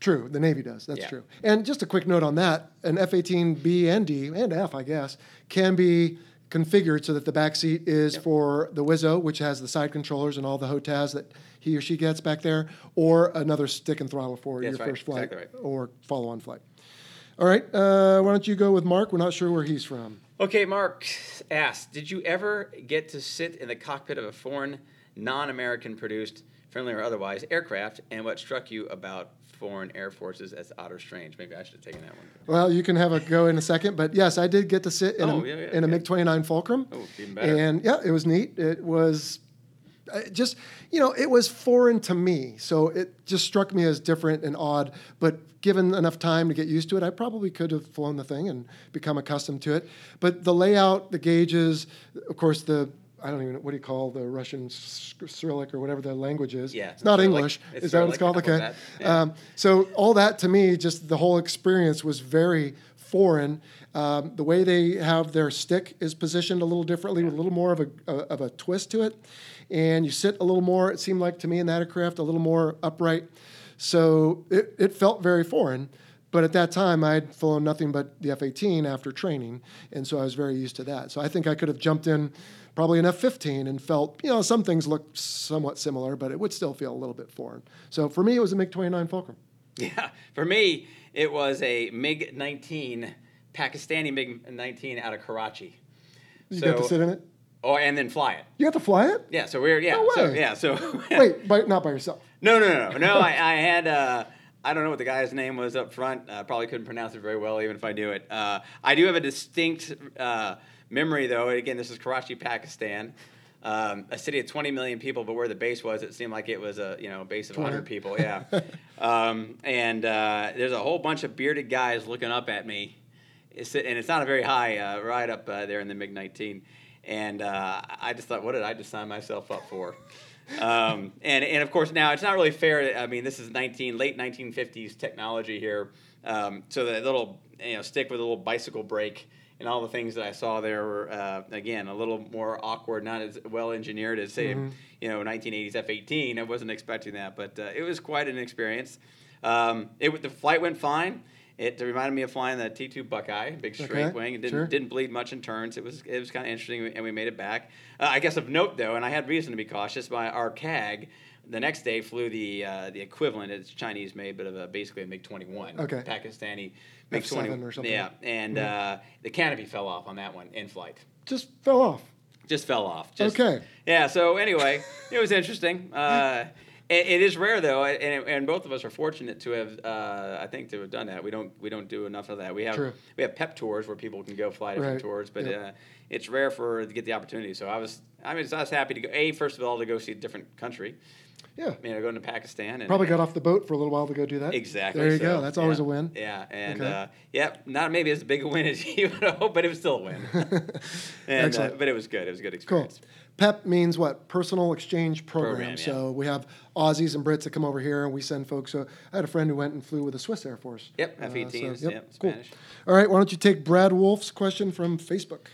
Speaker 1: True, the Navy does. That's
Speaker 2: Yeah.
Speaker 1: true. And just a quick note on that: an F-18B and D and F, I guess, can be configured so that the back seat is for the Wizzo, which has the side controllers and all the HOTAS that he or she gets back there, or another stick and throttle for your
Speaker 2: right,
Speaker 1: first flight
Speaker 2: exactly right.
Speaker 1: or follow-on flight. All right, uh, why don't you go with Mark? We're not sure where he's from.
Speaker 2: Okay, Mark asked, did you ever get to sit in the cockpit of a foreign, non-American produced, friendly or otherwise, aircraft, and what struck you about foreign air forces as otter strange? Maybe I should have taken that one.
Speaker 1: Well, you can have a go in a second, but yes, I did get to sit in
Speaker 2: Oh,
Speaker 1: a,
Speaker 2: yeah, yeah,
Speaker 1: in a
Speaker 2: yeah.
Speaker 1: MiG 29 Fulcrum.
Speaker 2: Oh, even better.
Speaker 1: And yeah, it was neat. It was just, you know, it was foreign to me. So it just struck me as different and odd. But given enough time to get used to it, I probably could have flown the thing and become accustomed to it. But the layout, the gauges, of course, the I don't even know what do you call the Russian Cyrillic or whatever the language is.
Speaker 2: Yeah,
Speaker 1: it's not
Speaker 2: Cyrillic.
Speaker 1: English.
Speaker 2: It's
Speaker 1: is that what it's called? Okay.
Speaker 2: Yeah.
Speaker 1: Um, so all that to me, just the whole experience was very foreign. Um, the way they have their stick is positioned a little differently, with a little more of a, a of a twist to it, and you sit a little more. It seemed like to me in that aircraft a little more upright. So it, it felt very foreign. But at that time, I'd flown nothing but the F 18 after training. And so I was very used to that. So I think I could have jumped in probably an F 15 and felt, you know, some things look somewhat similar, but it would still feel a little bit foreign. So for me, it was a MiG 29 Fulcrum. <laughs>
Speaker 2: Yeah, for me, it was a MiG 19, Pakistani MiG 19 out of Karachi.
Speaker 1: You got to sit in it?
Speaker 2: Oh, and then fly it.
Speaker 1: You got to fly it?
Speaker 2: Yeah, so we are yeah,
Speaker 1: No
Speaker 2: so
Speaker 1: way.
Speaker 2: yeah, so <laughs>
Speaker 1: Wait, by, not by yourself.
Speaker 2: No, no, no, no. no I, I had. Uh, I don't know what the guy's name was up front. Uh, probably couldn't pronounce it very well, even if I knew it. Uh, I do have a distinct uh, memory, though. Again, this is Karachi, Pakistan, um, a city of 20 million people. But where the base was, it seemed like it was a you know base of 100 people. Yeah, <laughs> um, and uh, there's a whole bunch of bearded guys looking up at me, it's, and it's not a very high uh, ride up uh, there in the MiG 19. And uh, I just thought, what did I just sign myself up for? um, and and of course now it's not really fair. I mean, this is 19 late 1950s technology here. Um, so the little you know stick with a little bicycle brake and all the things that I saw there were uh, again a little more awkward, not as well engineered as say you know 1980s F-18. I wasn't expecting that, but uh, it was quite an experience. Um, it the flight went fine. It reminded me of flying the T2 Buckeye, big straight
Speaker 1: Okay,
Speaker 2: wing. It didn't
Speaker 1: sure.
Speaker 2: didn't bleed much in turns. It was it was kind of interesting, and we made it back. Uh, I guess of note though, and I had reason to be cautious. My our CAG the next day flew the uh, the equivalent. It's Chinese made, but of a, basically a MiG 21,
Speaker 1: Okay.
Speaker 2: Pakistani
Speaker 1: F7
Speaker 2: 20
Speaker 1: or something.
Speaker 2: Yeah, and uh, the canopy fell off on that one in flight.
Speaker 1: Just fell off.
Speaker 2: Just fell off. Just,
Speaker 1: Okay.
Speaker 2: Yeah. So anyway, <laughs> it was interesting. Uh, <laughs> it, it is rare though, and, and both of us are fortunate to have, uh, I think, to have done that. We don't we don't do enough of that. We have
Speaker 1: True.
Speaker 2: we have pep tours where people can go fly different
Speaker 1: Right.
Speaker 2: tours, but
Speaker 1: Yep.
Speaker 2: uh, it's rare for to get the opportunity. So I was I mean I was happy to go. A first of all to go see a different country.
Speaker 1: Yeah.
Speaker 2: You know, going to Pakistan and
Speaker 1: Probably got off the boat for a little while to go do that.
Speaker 2: Exactly.
Speaker 1: There you
Speaker 2: so,
Speaker 1: go. That's always
Speaker 2: yeah,
Speaker 1: a win.
Speaker 2: Yeah, and
Speaker 1: Okay.
Speaker 2: uh, yeah, not maybe as big a win as <laughs> you would hope, but it was still a win. <laughs> and, uh,
Speaker 1: Excellent.
Speaker 2: but it was good. It was a good experience. Cool.
Speaker 1: PEP means what? Personal Exchange Program.
Speaker 2: Program, yeah.
Speaker 1: So we have Aussies and Brits that come over here, and we send folks. So I had a friend who went and flew with the Swiss Air Force.
Speaker 2: Yep,
Speaker 1: Uh,
Speaker 2: F-18s,
Speaker 1: so,
Speaker 2: yep,
Speaker 1: cool.
Speaker 2: Spanish.
Speaker 1: All right, why don't you take Brad Wolf's question from Facebook?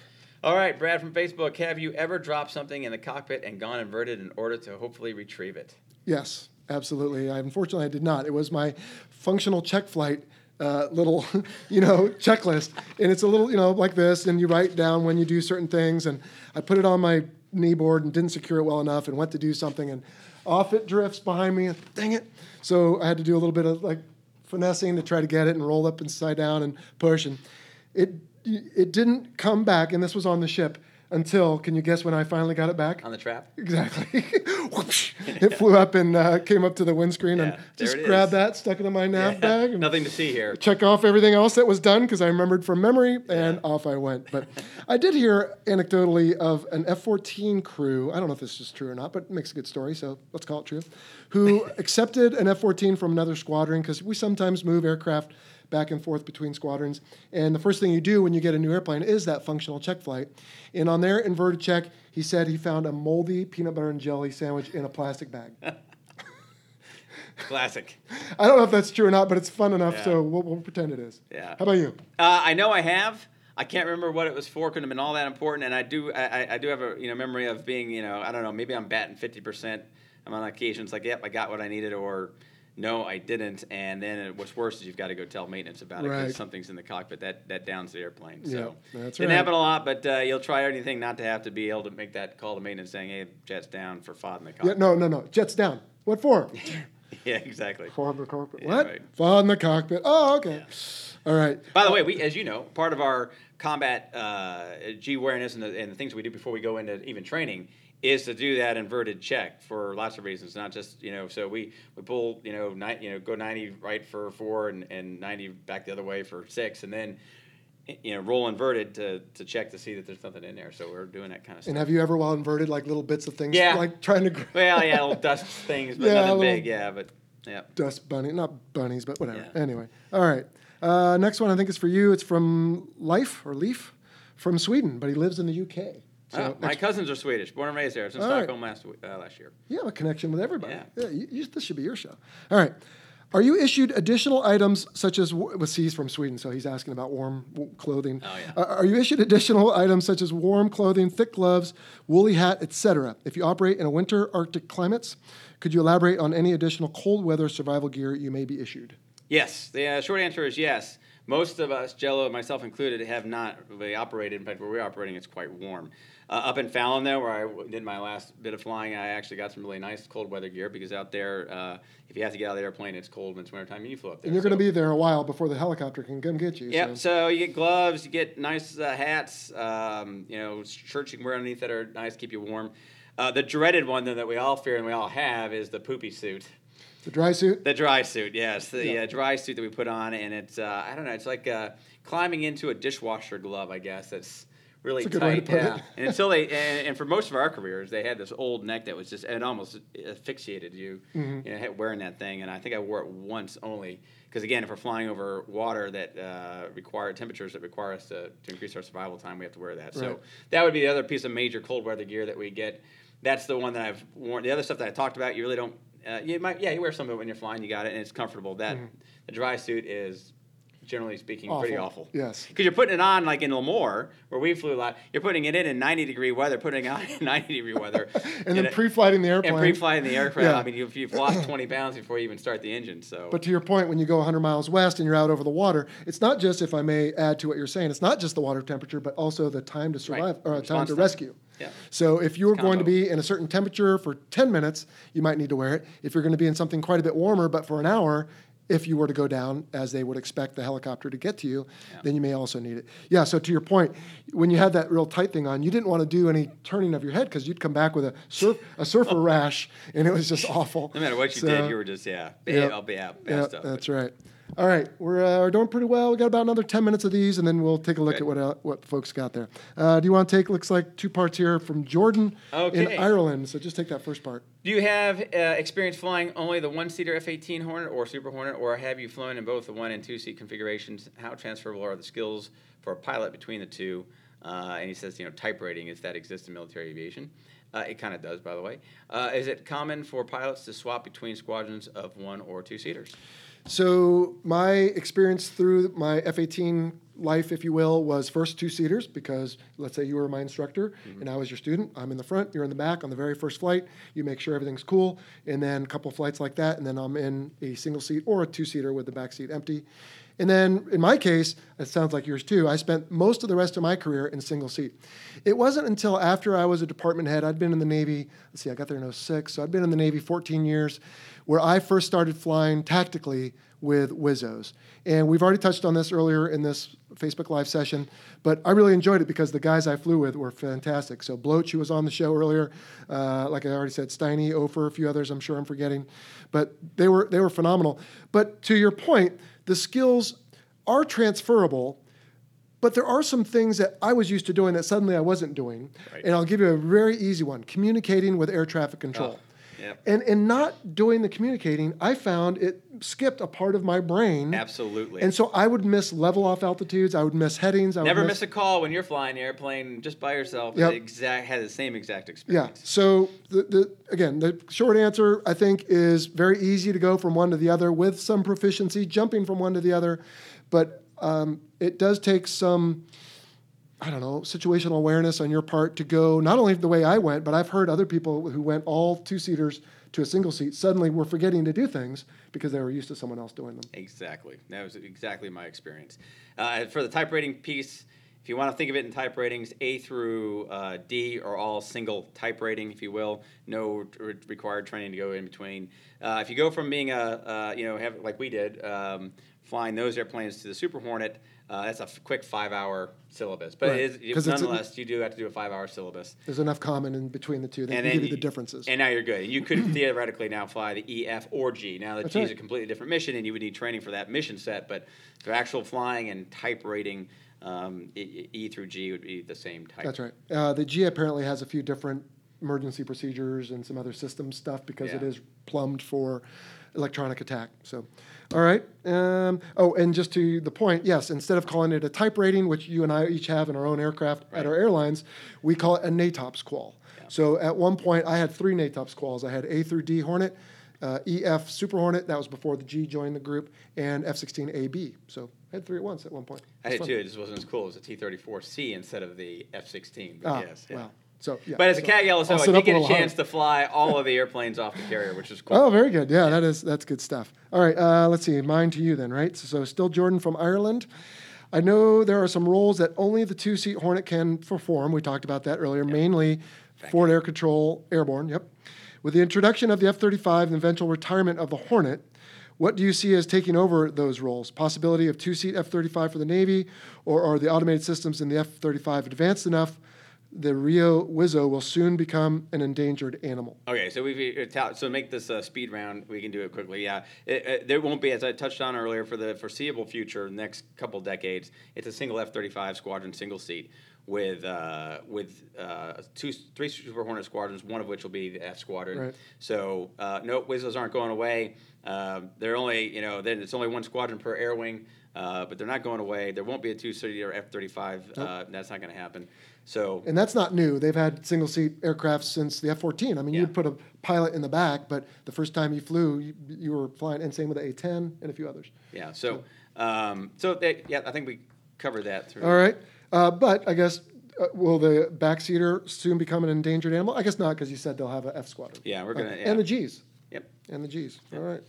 Speaker 2: All right, Brad from Facebook. Have you ever dropped something in the cockpit and gone inverted in order to hopefully retrieve it?
Speaker 1: Yes, absolutely. I, unfortunately, I did not. It was my functional check flight uh, little, <laughs> you know, <laughs> checklist, and it's a little, you know, like this, and you write down when you do certain things, and I put it on my knee board and didn't secure it well enough, and went to do something, and off it drifts behind me. and Dang it! So I had to do a little bit of like finessing to try to get it, and roll up and inside down and push, and it it didn't come back, and this was on the ship until. Can you guess when I finally got it back?
Speaker 2: On the trap?
Speaker 1: Exactly. <laughs> Whoosh. it <laughs> flew up and uh, came up to the windscreen
Speaker 2: Yeah,
Speaker 1: and just grabbed
Speaker 2: is.
Speaker 1: that, stuck it in my nav bag, <laughs>
Speaker 2: Nothing to see here.
Speaker 1: check off everything else that was done because I remembered from memory, and off I went. But I did hear anecdotally of an F-14 crew. I don't know if this is true or not, but it makes a good story, so let's call it true. Who accepted an F-14 from another squadron because we sometimes move aircraft back and forth between squadrons. And the first thing you do when you get a new airplane is that functional check flight. And on their inverted check, he said he found a moldy peanut butter and jelly sandwich in a plastic bag. <laughs>
Speaker 2: Classic.
Speaker 1: I don't know if that's true or not, but it's fun enough,
Speaker 2: Yeah.
Speaker 1: so we'll, we'll pretend it is.
Speaker 2: Yeah.
Speaker 1: How about you?
Speaker 2: Uh, I know I have. I can't remember what it was for. Couldn't have been all that important. And I do. I, I- I do have a you know memory of being you know I don't know maybe I'm batting fifty percent. I'm on occasions like yep I got what I needed or no I didn't. And then what's worse is you've got to go tell maintenance about it
Speaker 1: Right.
Speaker 2: because something's in the cockpit that that downs the airplane. So
Speaker 1: Yeah, that's
Speaker 2: didn't
Speaker 1: right.
Speaker 2: happen a lot, but uh, you'll try anything not to have to be able to make that call to maintenance saying hey jet's down for FOD in the
Speaker 1: Yeah,
Speaker 2: cockpit.
Speaker 1: no, no, no. Jets down. What for? <laughs>
Speaker 2: Yeah, exactly.
Speaker 1: Fog in the cockpit.
Speaker 2: Yeah,
Speaker 1: what?
Speaker 2: right.
Speaker 1: In the cockpit. Oh, okay. All right.
Speaker 2: By the way, we, as you know, part of our combat uh, G awareness and the, and the things we do before we go into even training is to do that inverted check for lots of reasons, not just you know. So we, we pull you know ni- you know go ninety right for four and, and ninety back the other way for six, and then you know roll inverted to, to check to see that there's nothing in there. So we're doing that kind of stuff.
Speaker 1: And have you ever, while inverted, like little bits of things,
Speaker 2: Yeah.
Speaker 1: like trying to <laughs>
Speaker 2: well, yeah, little dust things, but <laughs>
Speaker 1: Yeah,
Speaker 2: nothing big. Yeah, but yeah.
Speaker 1: dust bunny, not bunnies, but whatever.
Speaker 2: Yeah.
Speaker 1: Anyway. All right. Uh, next one I think is for you. It's from Life or Leaf from Sweden, but he lives in the UK. So
Speaker 2: Oh, my cousins are Swedish, born and raised there. It's in
Speaker 1: All right.
Speaker 2: Stockholm last uh, last year.
Speaker 1: You have a connection with everybody.
Speaker 2: Yeah.
Speaker 1: you, you- this should be your show. All right. Are you issued additional items such as, well, see, he's from Sweden, so he's asking about warm w- clothing.
Speaker 2: Oh, yeah.
Speaker 1: Uh, are you issued additional items such as warm clothing, thick gloves, woolly hat, etc. if you operate in a winter Arctic climates? Could you elaborate on any additional cold weather survival gear you may be issued?
Speaker 2: Yes, the uh, short answer is yes. Most of us, Jello, myself included, have not really operated. In fact, where we're operating, it's quite warm. Uh, up in Fallon, though, where I w- did my last bit of flying, I actually got some really nice cold weather gear because out there, uh, if you have to get out of the airplane, it's cold when it's wintertime and you flew up there.
Speaker 1: And you're going to be there a while before the helicopter can come get you.
Speaker 2: Yep.
Speaker 1: So.
Speaker 2: So you get gloves, you get nice uh, hats, um, you know, shirts you can wear underneath that are nice, keep you warm. Uh, the dreaded one though that we all fear and we all have is the poopy suit.
Speaker 1: The dry suit.
Speaker 2: The dry suit, yes, the
Speaker 1: Yeah.
Speaker 2: uh, dry suit that we put on, and it's uh, I don't know, it's like uh, climbing into a dishwasher glove, I guess. That's really
Speaker 1: That's a good way
Speaker 2: tight,
Speaker 1: to put
Speaker 2: yeah.
Speaker 1: it.
Speaker 2: and until they and, and for most of our careers, they had this old neck that was just it almost asphyxiated you,
Speaker 1: Mm-hmm.
Speaker 2: you know, wearing that thing. And I think I wore it once only because again, if we're flying over water that uh, require temperatures that require us to, to increase our survival time, we have to wear that.
Speaker 1: Right.
Speaker 2: So that would be the other piece of major cold weather gear that we get. That's the one that I've worn. The other stuff that I talked about, you really don't. Uh, you might, yeah, you wear some of it when you're flying. You got it, and it's comfortable. That the dry suit is, generally speaking, pretty
Speaker 1: Mm-hmm. Awful.
Speaker 2: awful.
Speaker 1: Yes.
Speaker 2: Because you're putting it on like in Lemoore, where we flew a lot. You're putting it in in 90 degree weather, putting it on in 90 degree weather, <laughs>
Speaker 1: And then pre-flighting the airplane.
Speaker 2: and pre-flying the aircraft.
Speaker 1: Yeah.
Speaker 2: I mean, you've, you've lost 20 pounds before you even start the engine. So,
Speaker 1: But to your point, when you go 100 miles west and you're out over the water, it's not just, if I may add to what you're saying, it's not just the water temperature, but also the time to survive or time
Speaker 2: Response
Speaker 1: to
Speaker 2: time.
Speaker 1: rescue.
Speaker 2: Yeah.
Speaker 1: So if you're going to be in a certain temperature for 10 minutes, you might need to wear it. If you're going to be in something quite a bit warmer, but for an hour, if you were to go down as they would expect the helicopter to get to you, then you may also need it. Yeah. So to your point, when you had that real tight thing on, you didn't want to do any turning of your head because you'd come back with a surf a surfer rash, and it was just awful. <laughs>
Speaker 2: no matter what you
Speaker 1: So-
Speaker 2: did, you were just yeah,
Speaker 1: Yep.
Speaker 2: I'll be out,
Speaker 1: yeah,
Speaker 2: up.
Speaker 1: that's right. All right, we're, uh, we're doing pretty well. We got about another ten minutes of these, and then we'll take a look
Speaker 2: Good.
Speaker 1: at what uh, what folks got there. Uh, do you want to take? Looks like two parts here from Jordan
Speaker 2: Okay.
Speaker 1: in Ireland. So just take that first part.
Speaker 2: Do you have uh, experience flying only the one-seater F-18 Hornet or Super Hornet, or have you flown in both the one and two-seat configurations? How transferable are the skills for a pilot between the two? Uh, and he says, you know, type rating if that exists in military aviation. Uh, it kind of does, by the way. Uh, is it common for pilots to swap between squadrons of one or two-seaters?
Speaker 1: So my experience through my F-18 life, if you will, was first two seaters because let's say you were my instructor mm-hmm. and I was your student. I'm in the front, you're in the back on the very first flight. You make sure everything's cool, and then a couple flights like that, and then I'm in a single seat or a two seater with the back seat empty. And then in my case, it sounds like yours too, I spent most of the rest of my career in single seat. It wasn't until after I was a department head, I'd been in the Navy, let's see, I got there in 06, so I'd been in the Navy 14 years, where I first started flying tactically with Wizzos. And we've already touched on this earlier in this Facebook Live session, but I really enjoyed it because the guys I flew with were fantastic. So Bloach, who was on the show earlier, uh, like I already said, Steiny, Ofer, a few others I'm sure I'm forgetting, but they were, they were phenomenal. But to your point, the skills are transferable, but there are some things that I was used to doing that suddenly I wasn't doing.
Speaker 2: Right.
Speaker 1: And I'll give you a very easy one communicating with air traffic control. Ah.
Speaker 2: Yep.
Speaker 1: And in not doing the communicating, I found it skipped a part of my brain.
Speaker 2: Absolutely.
Speaker 1: And so I would miss level off altitudes. I would miss headings. I would
Speaker 2: Never miss a call when you're flying the airplane just by yourself.
Speaker 1: Yep.
Speaker 2: Exact had the same exact experience. Yeah.
Speaker 1: So the, the again, the short answer I think is very easy to go from one to the other with some proficiency, jumping from one to the other, but um, it does take some. I don't know, situational awareness on your part to go not only the way I went, but I've heard other people who went all two seaters to a single seat suddenly were forgetting to do things because they were used to someone else doing them.
Speaker 2: Exactly. That was exactly my experience. Uh, for the type rating piece, if you want to think of it in type ratings, A through uh, D are all single type rating, if you will. No re- required training to go in between. Uh, if you go from being a, uh, you know, have, like we did, um, flying those airplanes to the Super Hornet, uh, that's a f- quick five-hour syllabus. But
Speaker 1: Right.
Speaker 2: it is,
Speaker 1: 'Cause it's a-
Speaker 2: nonetheless, you do have to do a five-hour syllabus.
Speaker 1: There's enough common in between the two that you can give you the differences.
Speaker 2: And now you're good. You could <clears throat> theoretically now fly the E, F, or G. Now the G is
Speaker 1: right.
Speaker 2: a completely different mission, and you would need training for that mission set. But for actual flying and type rating, um, E, E through G would be the same type.
Speaker 1: That's right. Uh, the G apparently has a few different emergency procedures and some other system stuff because it
Speaker 2: Yeah.
Speaker 1: is plumbed for electronic attack. So, all right. Um, oh, and just to the point, yes, instead of calling it a type rating, which you and I each have in our own aircraft
Speaker 2: Right.
Speaker 1: at our airlines, we call it a NATOPS qual. So at one point, I had three NATOPS quals. I had A through D Hornet, uh, EF Super Hornet, that was before the G joined the group, and F-16 AB. So I had three at once at one point.
Speaker 2: I
Speaker 1: fun.
Speaker 2: too. It just wasn't as cool. It was a T-34C instead of the F-16. But
Speaker 1: Ah,
Speaker 2: yes, yeah.
Speaker 1: well, So, yeah.
Speaker 2: But as a
Speaker 1: so
Speaker 2: CAG
Speaker 1: I'll
Speaker 2: LSO, I did
Speaker 1: a
Speaker 2: get a
Speaker 1: higher.
Speaker 2: chance to fly all of the airplanes off the carrier, which is cool.
Speaker 1: Oh, very good. Yeah, that is that's good stuff. All right, uh, let's see. Mine to you then, right? So, so still Jordan from Ireland. I know there are some roles that only the two-seat Hornet can perform. We talked about that earlier, mainly forward air control, airborne. Yep. With the introduction of the F-35 and eventual retirement of the Hornet, what do you see as taking over those roles? Possibility of two-seat F-35 for the Navy, or are the automated systems in the F-35 advanced enough? The RIO Wizzo will soon become an endangered animal.
Speaker 2: Okay, so we so to make this uh, speed round, we can do it quickly. Yeah, it, it, there won't be, as I touched on earlier, for the foreseeable future, next couple decades, it's a single F-35 squadron, single seat, with uh, with uh, two, three Super Hornet squadrons, one of which will be the F squadron.
Speaker 1: Right.
Speaker 2: So uh, no, Wizzos aren't going away. Uh, they're only, you know, then it's only one squadron per air wing, uh, but they're not going away. There won't be a two-seater F-35. Uh, that's not going to happen. So
Speaker 1: And that's not new. They've had single seat aircraft since the F 14. I mean,
Speaker 2: Yeah.
Speaker 1: you'd put a pilot in the back, but the first time you flew, you, you were flying, and same with the A 10 and a few others.
Speaker 2: yeah, so um, so they, yeah, I think we covered that through.
Speaker 1: All right. Uh, but I guess, uh, will the backseater soon become an endangered animal? I guess not, because you said they'll have an F squadron.
Speaker 2: Yeah, we're
Speaker 1: Uh,
Speaker 2: gonna- yeah.
Speaker 1: And the Gs.
Speaker 2: Yep.
Speaker 1: And the Gs. All right.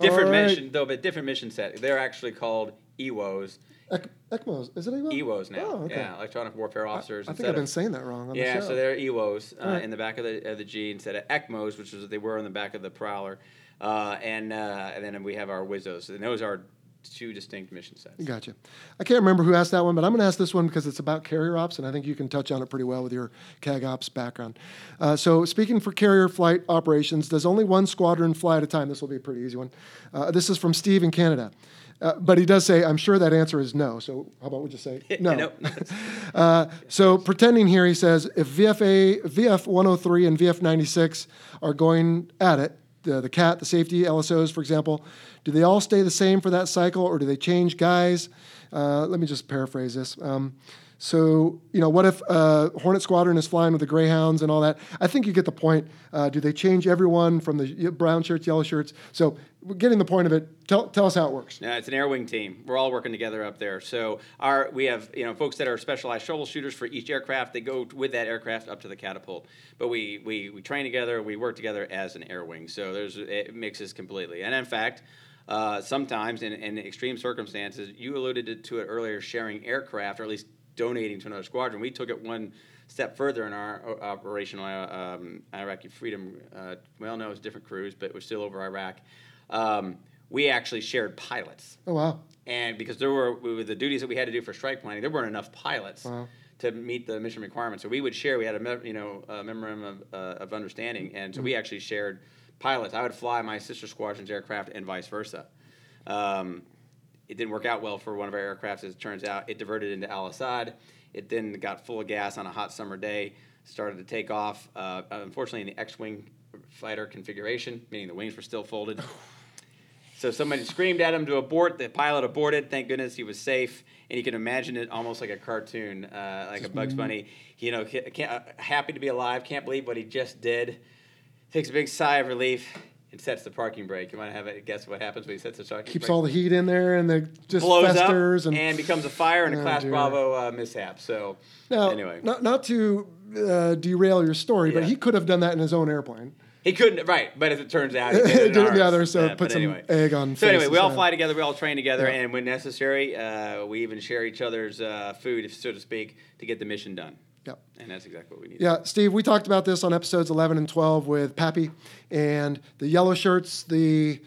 Speaker 2: Different
Speaker 1: All right.
Speaker 2: mission though, but different mission set. They're actually called EWOs.
Speaker 1: Ec- ECMOs. Is it ECMO?
Speaker 2: EWOs now.
Speaker 1: Oh, okay.
Speaker 2: Yeah, electronic warfare officers.
Speaker 1: I think I've been
Speaker 2: of-
Speaker 1: saying that wrong on
Speaker 2: Yeah, so they're EWOs uh,
Speaker 1: Alright.
Speaker 2: in the back of the of the G instead of ECMOs, which is what they were on the back of the Prowler, uh, and uh, and then we have our Wizzos, and those are two distinct mission sets.
Speaker 1: Gotcha. I can't remember who asked that one, but I'm going to ask this one because it's about carrier ops, and I think you can touch on it pretty well with your CAG ops background. Uh, so, speaking for carrier flight operations, does only one squadron fly at a time? This will be a pretty easy one. Uh, this is from Steve in Canada. Uh, but he does say, I'm sure that answer is no. So, how about we just say <laughs> no?
Speaker 2: No, <laughs>
Speaker 1: Uh, so pretending here, he says if VFA, VF 103 and VF 96 are going at it, the, the CAT, the safety LSOs, for example, do they all stay the same for that cycle or do they change guys? Uh, let me just paraphrase this. Um, so, you know, what if uh, Hornet Squadron is flying with the Greyhounds and all that? I think you get the point. Uh, do they change everyone from the brown shirts, yellow shirts? So, getting the point of it. Tell, tell us how it works.
Speaker 2: No, it's an air wing team. We're all working together up there. So our we have you know folks that are specialized troubleshooters for each aircraft. They go with that aircraft up to the catapult. But we we, we train together. We work together as an air wing. So there's it mixes completely. And in fact. Uh, sometimes in, in extreme circumstances, you alluded to, to it earlier, sharing aircraft or at least donating to another squadron. We took it one step further in our operational uh, um, Iraqi freedom. Uh, well, no, it's different crews, but we're still over Iraq. Um, we actually shared pilots.
Speaker 1: Oh, wow.
Speaker 2: And because there were with the duties that we had to do for strike planning, there weren't enough pilots
Speaker 1: Wow.
Speaker 2: to meet the mission requirements. So we would share. We had a you know a memorandum of, uh, of understanding, and so
Speaker 1: Mm-hmm.
Speaker 2: we actually shared pilots. I would fly my sister squadron's aircraft and vice versa. Um, it didn't work out well for one of our aircrafts, as it turns out. It diverted into Al Asad. It then got full of gas on a hot summer day, started to take off. Uh, unfortunately, in the X-wing fighter configuration, meaning the wings were still folded. <laughs> So somebody screamed at him to abort. The pilot aborted. Thank goodness he was safe. And you can imagine it almost like a cartoon, uh, like a Bugs Bunny. You know, can't, uh, happy to be alive. Can't believe what he just did. Takes a big sigh of relief and sets the parking brake. You want to have a guess what happens when he sets the parking
Speaker 1: Keeps
Speaker 2: brake?
Speaker 1: Keeps all the heat in there and it just
Speaker 2: blows up
Speaker 1: festers
Speaker 2: and, becomes a fire and a
Speaker 1: Oh,
Speaker 2: Class
Speaker 1: dear.
Speaker 2: Bravo uh, mishap. So
Speaker 1: Now,
Speaker 2: anyway,
Speaker 1: not, not to uh, derail your story, but he could have done that in his own airplane.
Speaker 2: He couldn't. Right, but as it turns out, he <laughs> did it in
Speaker 1: did it the
Speaker 2: ours.
Speaker 1: other, so
Speaker 2: Uh,
Speaker 1: put some
Speaker 2: anyway.
Speaker 1: egg on
Speaker 2: So anyway, we all fly together. We all train together,
Speaker 1: Yeah.
Speaker 2: and when necessary, uh, we even share each other's uh, food, so to speak, to get the mission done.
Speaker 1: Yep.
Speaker 2: And that's exactly what we need.
Speaker 1: Yeah, Steve, we talked about this on episodes 11 and 12 with Pappy and the yellow shirts, the,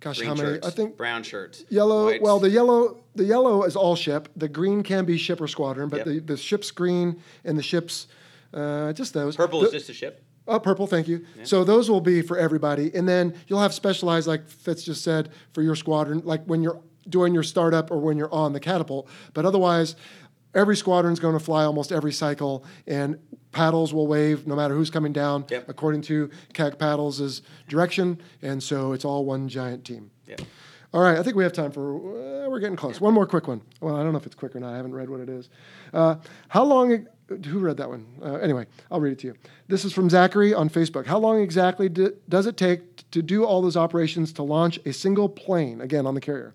Speaker 1: gosh,
Speaker 2: Green
Speaker 1: how many?
Speaker 2: shirts,
Speaker 1: I think
Speaker 2: brown shirts,
Speaker 1: yellow,
Speaker 2: whites.
Speaker 1: well, the yellow, the yellow is all ship. The green can be ship or squadron, but
Speaker 2: Yep.
Speaker 1: the, the ship's green and the ship's, uh, just those.
Speaker 2: purple
Speaker 1: The-
Speaker 2: is just a ship.
Speaker 1: Oh, purple, thank you. So those will be for everybody. And then you'll have specialized, like Fitz just said, for your squadron, like when you're doing your startup or when you're on the catapult. But otherwise, every squadron's going to fly almost every cycle, and paddles will wave no matter who's coming down
Speaker 2: Yep.
Speaker 1: according to CAG Paddles' direction. And so it's all one giant team.
Speaker 2: Yeah.
Speaker 1: All right, I think we have time for. Uh, we're getting close. One more quick one. Well, I don't know if it's quick or not. I haven't read what it is. Uh, how long? Who read that one? Uh, anyway, I'll read it to you. This is from Zachary on Facebook. How long exactly di- does it take to do all those operations to launch a single plane again on the carrier?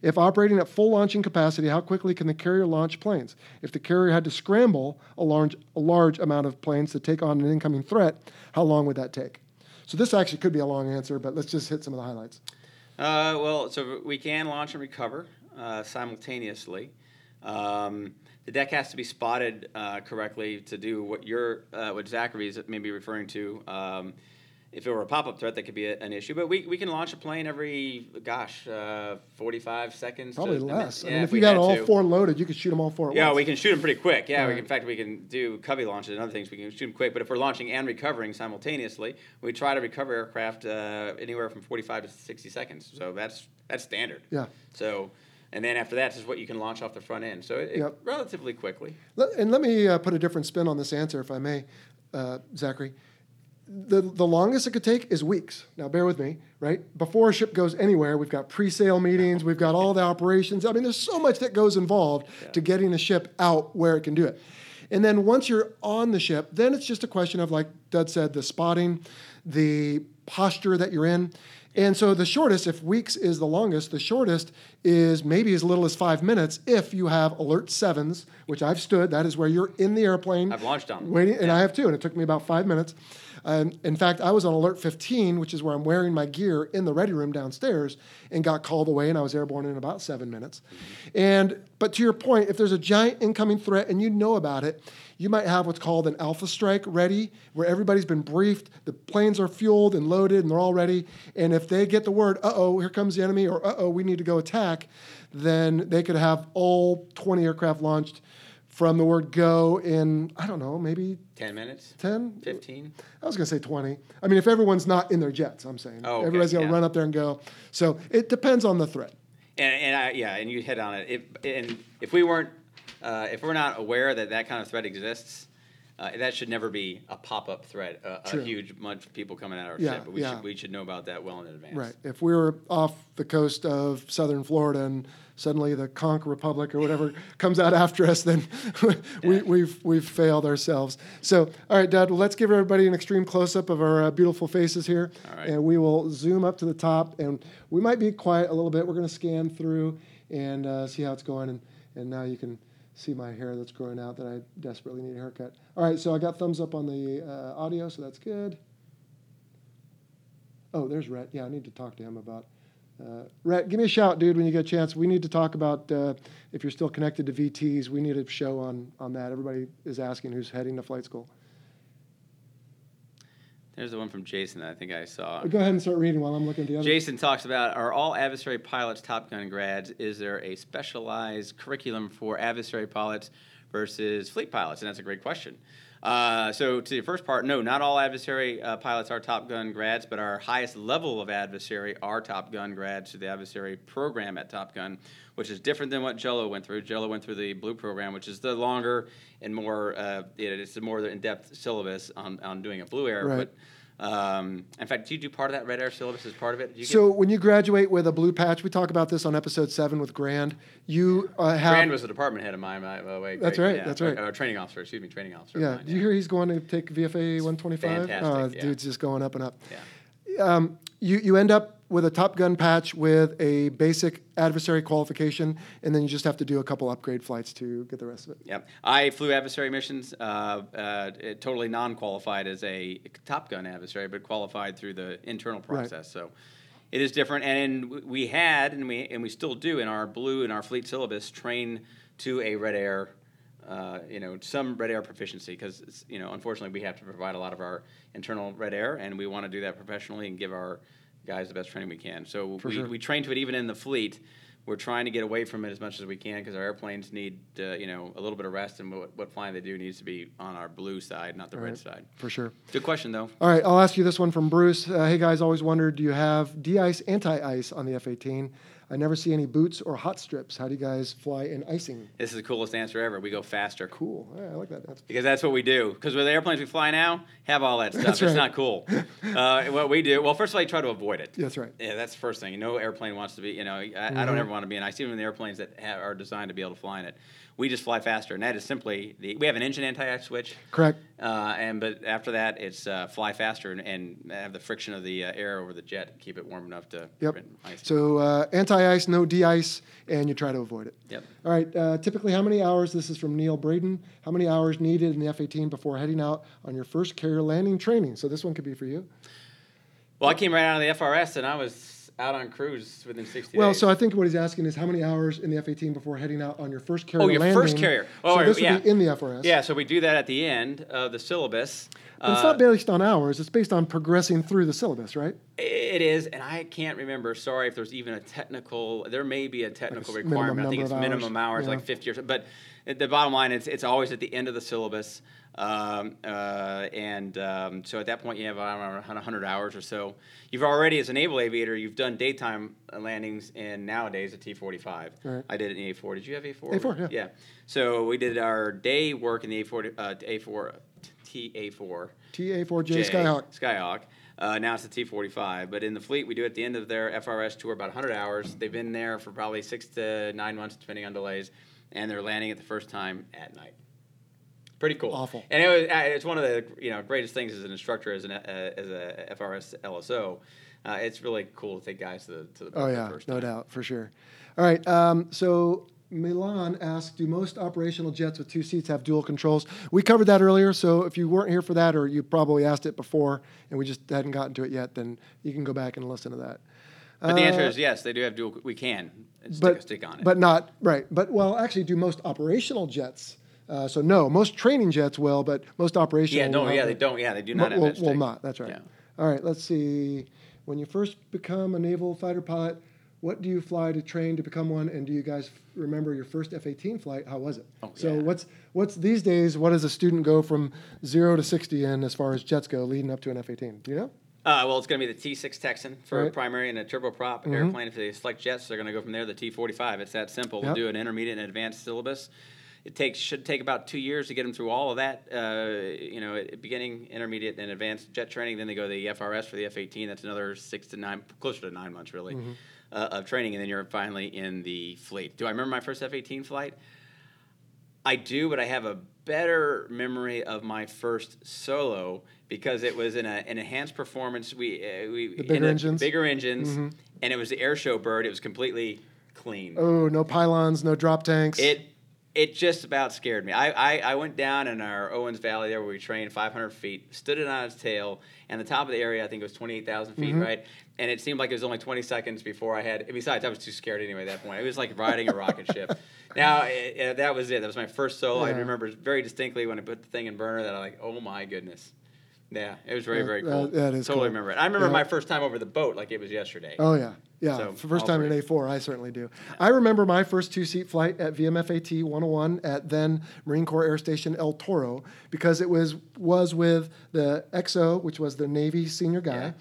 Speaker 1: If operating at full launching capacity, how quickly can the carrier launch planes? If the carrier had to scramble a large, a large amount of planes to take on an incoming threat, how long would that take? So this actually could be a long answer, but let's just hit some of the highlights.
Speaker 2: Uh, well, so we can launch and recover uh, simultaneously. Um, the deck has to be spotted uh, correctly to do what you're, uh, what Zachary is maybe referring to. Um, if it were a pop-up threat, that could be a, an issue. But we, we can launch a plane every, gosh, uh, 45 seconds.
Speaker 1: Probably
Speaker 2: to,
Speaker 1: less. I
Speaker 2: yeah,
Speaker 1: mean,
Speaker 2: if
Speaker 1: if
Speaker 2: we
Speaker 1: you got all
Speaker 2: to.
Speaker 1: four loaded, you could shoot them all four at
Speaker 2: Yeah,
Speaker 1: once.
Speaker 2: we can shoot them pretty quick. Yeah, we
Speaker 1: Right.
Speaker 2: can, in fact, we can do cubby launches and other things. We can shoot them quick. But if we're launching and recovering simultaneously, we try to recover aircraft uh, anywhere from 45 to 60 seconds. So that's that's standard.
Speaker 1: Yeah.
Speaker 2: So, and then after that is what you can launch off the front end. So it, it- relatively quickly.
Speaker 1: And let me uh, put a different spin on this answer, if I may, uh, Zachary. The, the longest it could take is weeks. Now, bear with me, right? Before a ship goes anywhere, we've got pre sail meetings, we've got all the operations. I mean, there's so much that goes involved to getting a ship out where it can do it. And then once you're on the ship, then it's just a question of, like Dud said, the spotting, the posture that you're in. And so the shortest, if weeks is the longest, the shortest is maybe as little as five minutes if you have alert sevens, which I've stood. That is where you're in the airplane.
Speaker 2: I've launched on them.
Speaker 1: Waiting, and I have too, and it took me about five minutes. Um, in fact, I was on alert 15, which is where I'm wearing my gear in the ready room downstairs, and got called away, and I was airborne in about seven minutes. And but to your point, if there's a giant incoming threat and you know about it, you might have what's called an alpha strike ready, where everybody's been briefed, the planes are fueled and loaded, and they're all ready. And if they get the word, "Uh oh, here comes the enemy," or "Uh oh, we need to go attack," then they could have all 20 aircraft launched from the word go in I don't know, maybe
Speaker 2: 10 minutes?
Speaker 1: 10?
Speaker 2: 15?
Speaker 1: I was going to say 20. I mean, if everyone's not in their jets, I'm saying.
Speaker 2: Oh, okay,
Speaker 1: Everybody's going to
Speaker 2: yeah.
Speaker 1: run up there and go. So it depends on the threat.
Speaker 2: And, and I, yeah, and you hit on it. If, and if we weren't, uh, if we're not aware that that kind of threat exists, uh, that should never be a pop-up threat, a, a huge bunch of people coming at our
Speaker 1: Yeah,
Speaker 2: ship. But we,
Speaker 1: yeah.
Speaker 2: should, we should know about that well in advance.
Speaker 1: Right. If we were off the coast of southern Florida and suddenly the Conch Republic or whatever comes out after us, then <laughs> we,
Speaker 2: Yeah.
Speaker 1: we've, we've failed ourselves. So, all right, Dud, let's give everybody an extreme close up of our uh, beautiful faces here.
Speaker 2: All right.
Speaker 1: And we will zoom up to the top. And we might be quiet a little bit. We're going to scan through and uh, see how it's going. And, and now you can see my hair that's growing out that I desperately need a haircut. All right, so I got thumbs up on the uh, audio, so that's good. Oh, there's Rhett. Yeah, I need to talk to him about. Uh, Rhett, give me a shout, dude, when you get a chance. We need to talk about uh, if you're still connected to VTs. We need a show on on that. Everybody is asking who's heading to flight school.
Speaker 2: There's the one from Jason that I think I saw.
Speaker 1: Go ahead and start reading while I'm looking at the other.
Speaker 2: Jason talks about are all adversary pilots Top Gun grads? Is there a specialized curriculum for adversary pilots versus fleet pilots? And that's a great question. Uh, so, to the first part, no, not all adversary uh, pilots are Top Gun grads, but our highest level of adversary are Top Gun grads through the adversary program at Top Gun, which is different than what Jello went through. Jello went through the Blue program, which is the longer and more, uh, it- it's a more in-depth syllabus on, on doing a Blue Air.
Speaker 1: Right.
Speaker 2: But um, in fact, did you do part of that Red Air syllabus as part of it? You get-
Speaker 1: So when you graduate with a blue patch, we talk about this on episode seven with Grand. You uh, have.
Speaker 2: Brand was a department head of mine, by the way.
Speaker 1: That's right,
Speaker 2: yeah.
Speaker 1: that's right.
Speaker 2: Or, or training officer, excuse me, training officer.
Speaker 1: yeah.
Speaker 2: mine,
Speaker 1: Do you hear he's going to take VFA 125?
Speaker 2: fantastic,
Speaker 1: Oh,
Speaker 2: yeah.
Speaker 1: dude's just going up and up.
Speaker 2: Yeah.
Speaker 1: um, you, you end up with a Top Gun patch with a basic adversary qualification, and then you just have to do a couple upgrade flights to get the rest of it.
Speaker 2: Yep. I flew adversary missions, uh, uh, totally non-qualified as a Top Gun adversary, but qualified through the internal
Speaker 1: Right.
Speaker 2: process. So it is different. And we had, and we and we still do in our blue in our fleet syllabus, train to a Red Air. Uh, you know, some red air proficiency because you know, unfortunately, we have to provide a lot of our internal red air, and we want to do that professionally and give our guys the best training we can. So we,
Speaker 1: sure.
Speaker 2: we train to it even in the fleet. We're trying to get away from it as much as we can because our airplanes need, uh, you know, a little bit of rest, and what, what flying they do needs to be on our blue side, not the red
Speaker 1: Right.
Speaker 2: side.
Speaker 1: For sure.
Speaker 2: Good question, though.
Speaker 1: All right, I'll ask you this one from Bruce. Uh, hey guys, always wondered, do you have de-ice, anti-ice on the F-18? I never see any boots or hot strips. How do you guys fly in icing?
Speaker 2: This is the coolest answer ever. We go faster
Speaker 1: Cool. Yeah, I like that. That's
Speaker 2: because that's what we do. Because with the airplanes we fly now, have all that <laughs> stuff.
Speaker 1: That's
Speaker 2: It's
Speaker 1: right.
Speaker 2: not cool. <laughs> uh, what we do, well, first of all, you try to avoid it.
Speaker 1: that's right.
Speaker 2: Yeah, that's the first thing. No airplane wants to be, you know, I, I
Speaker 1: Mm-hmm.
Speaker 2: don't ever want to be in ice, even the airplanes that have, are designed to be able to fly in it. We just fly faster, and that is simply the, we have an engine anti-ice switch.
Speaker 1: Correct.
Speaker 2: Uh, and but after that, it's uh, fly faster and, and have the friction of the uh, air over the jet, keep it warm enough to
Speaker 1: Yep.
Speaker 2: prevent ice.
Speaker 1: So uh, high ice, no de ice, and you try to avoid it.
Speaker 2: Yep.
Speaker 1: All right. Uh, typically, how many hours? This is from Neil Braden. How many hours needed in the F 18 before heading out on your first carrier landing training? So this one could be for you.
Speaker 2: Well, I came right out of the FRS and I was out on cruise within 60
Speaker 1: Well,
Speaker 2: days.
Speaker 1: so I think what he's asking is how many hours in the F 18 before heading out on your first carrier
Speaker 2: Oh, your
Speaker 1: landing?
Speaker 2: first carrier.
Speaker 1: so
Speaker 2: Oh,
Speaker 1: this would
Speaker 2: yeah.
Speaker 1: be in the FRS.
Speaker 2: yeah, so we do that at the end of the syllabus.
Speaker 1: But it's
Speaker 2: Uh,
Speaker 1: not based on hours. It's based on progressing through the syllabus, right?
Speaker 2: It is, and I can't remember. Sorry if there's even a technical. There may be a technical
Speaker 1: s- minimum
Speaker 2: requirement. I think it's minimum
Speaker 1: hours,
Speaker 2: hours,
Speaker 1: yeah.
Speaker 2: like 50 or so. But the bottom line is, it's always at the end of the syllabus, um, uh, and um, so at that point you have around 100 hours or so. You've already, as a naval aviator, you've done daytime landings, and nowadays a T45.
Speaker 1: Right.
Speaker 2: I did it in A4. Did you have A4?
Speaker 1: A4, yeah.
Speaker 2: Yeah. So we did our day work in the A4, uh, A4, TA4.
Speaker 1: TA4J
Speaker 2: J,
Speaker 1: Skyhawk.
Speaker 2: Skyhawk. Uh, now it's the T45. But in the fleet, we do at the end of their FRS tour about 100 hours. They've been there for probably six to nine months, depending on delays, and they're landing it the first time at night. Pretty cool.
Speaker 1: Awful.
Speaker 2: And it was, uh, it's one of the you know greatest things as an instructor, as an uh, as a FRS LSO. Uh, it's really cool to take guys to the to the
Speaker 1: Oh yeah, no doubt for sure. All right. Um, so Milan asked, "Do most operational jets with two seats have dual controls?" We covered that earlier. So if you weren't here for that, or you probably asked it before and we just hadn't gotten to it yet, then you can go back and listen to that.
Speaker 2: But the answer
Speaker 1: Uh,
Speaker 2: is yes, they do have dual. We can stick
Speaker 1: but
Speaker 2: a stick on it.
Speaker 1: but not right. But well, actually, do most operational jets? Uh, so no, most training jets will, but most operational.
Speaker 2: yeah, no, yeah,
Speaker 1: have
Speaker 2: they don't. Yeah, they do not have
Speaker 1: will, will not. That's right.
Speaker 2: Yeah.
Speaker 1: All right. Let's see. When you first become a naval fighter pilot, what do you fly to train to become one? And do you guys remember your first F-18 flight? How was it?
Speaker 2: Oh,
Speaker 1: so
Speaker 2: yeah.
Speaker 1: what's what's these days? What does a student go from zero to sixty in as far as jets go, leading up to an F-18? Do you know?
Speaker 2: Uh, well, it's going to be the T6 Texan for
Speaker 1: Right. Mm-hmm.
Speaker 2: primary and a turboprop airplane. If they select jets, they're going to go from there. The T45. It's that simple.
Speaker 1: Yep.
Speaker 2: We'll do an intermediate and advanced syllabus. It takes should take about two years to get them through all of that. Uh, you know, beginning, intermediate, and advanced jet training. Then they go to the FRS for the F18. That's another six to nine, closer to nine months really,
Speaker 1: Mm-hmm.
Speaker 2: uh, of training, and then you're finally in the fleet. Do I remember my first F18 flight? I do, but I have a better memory of my first solo because it was in a, an enhanced performance. We uh, we
Speaker 1: The bigger engines? Mm-hmm.
Speaker 2: bigger engines, and it was the air show bird. It was completely clean.
Speaker 1: Oh, no pylons, no drop tanks.
Speaker 2: It it just about scared me. I, I, I went down in our Owens Valley there where we trained 500 feet, stood it on its tail, and the top of the area I think it was 28,000 feet,
Speaker 1: Mm-hmm.
Speaker 2: right? And it seemed like it was only 20 seconds before I had. Besides, I was too scared anyway at that point. It was like riding a <laughs> rocket ship. Now it, it- that was it. That was my first solo. I remember very distinctly when I put the thing in burner that I like, oh my goodness. Yeah, it was very
Speaker 1: That-
Speaker 2: very
Speaker 1: that-
Speaker 2: cool.
Speaker 1: that is
Speaker 2: totally
Speaker 1: cool.
Speaker 2: remember it. I remember
Speaker 1: Yeah.
Speaker 2: my first time over the boat like it was yesterday.
Speaker 1: Oh yeah, yeah.
Speaker 2: So,
Speaker 1: first time in
Speaker 2: three.
Speaker 1: A4, I certainly do. I remember my first two-seat flight at VMFAT 101 at then Marine Corps Air Station El Toro because it was was with the XO, which was the Navy senior guy.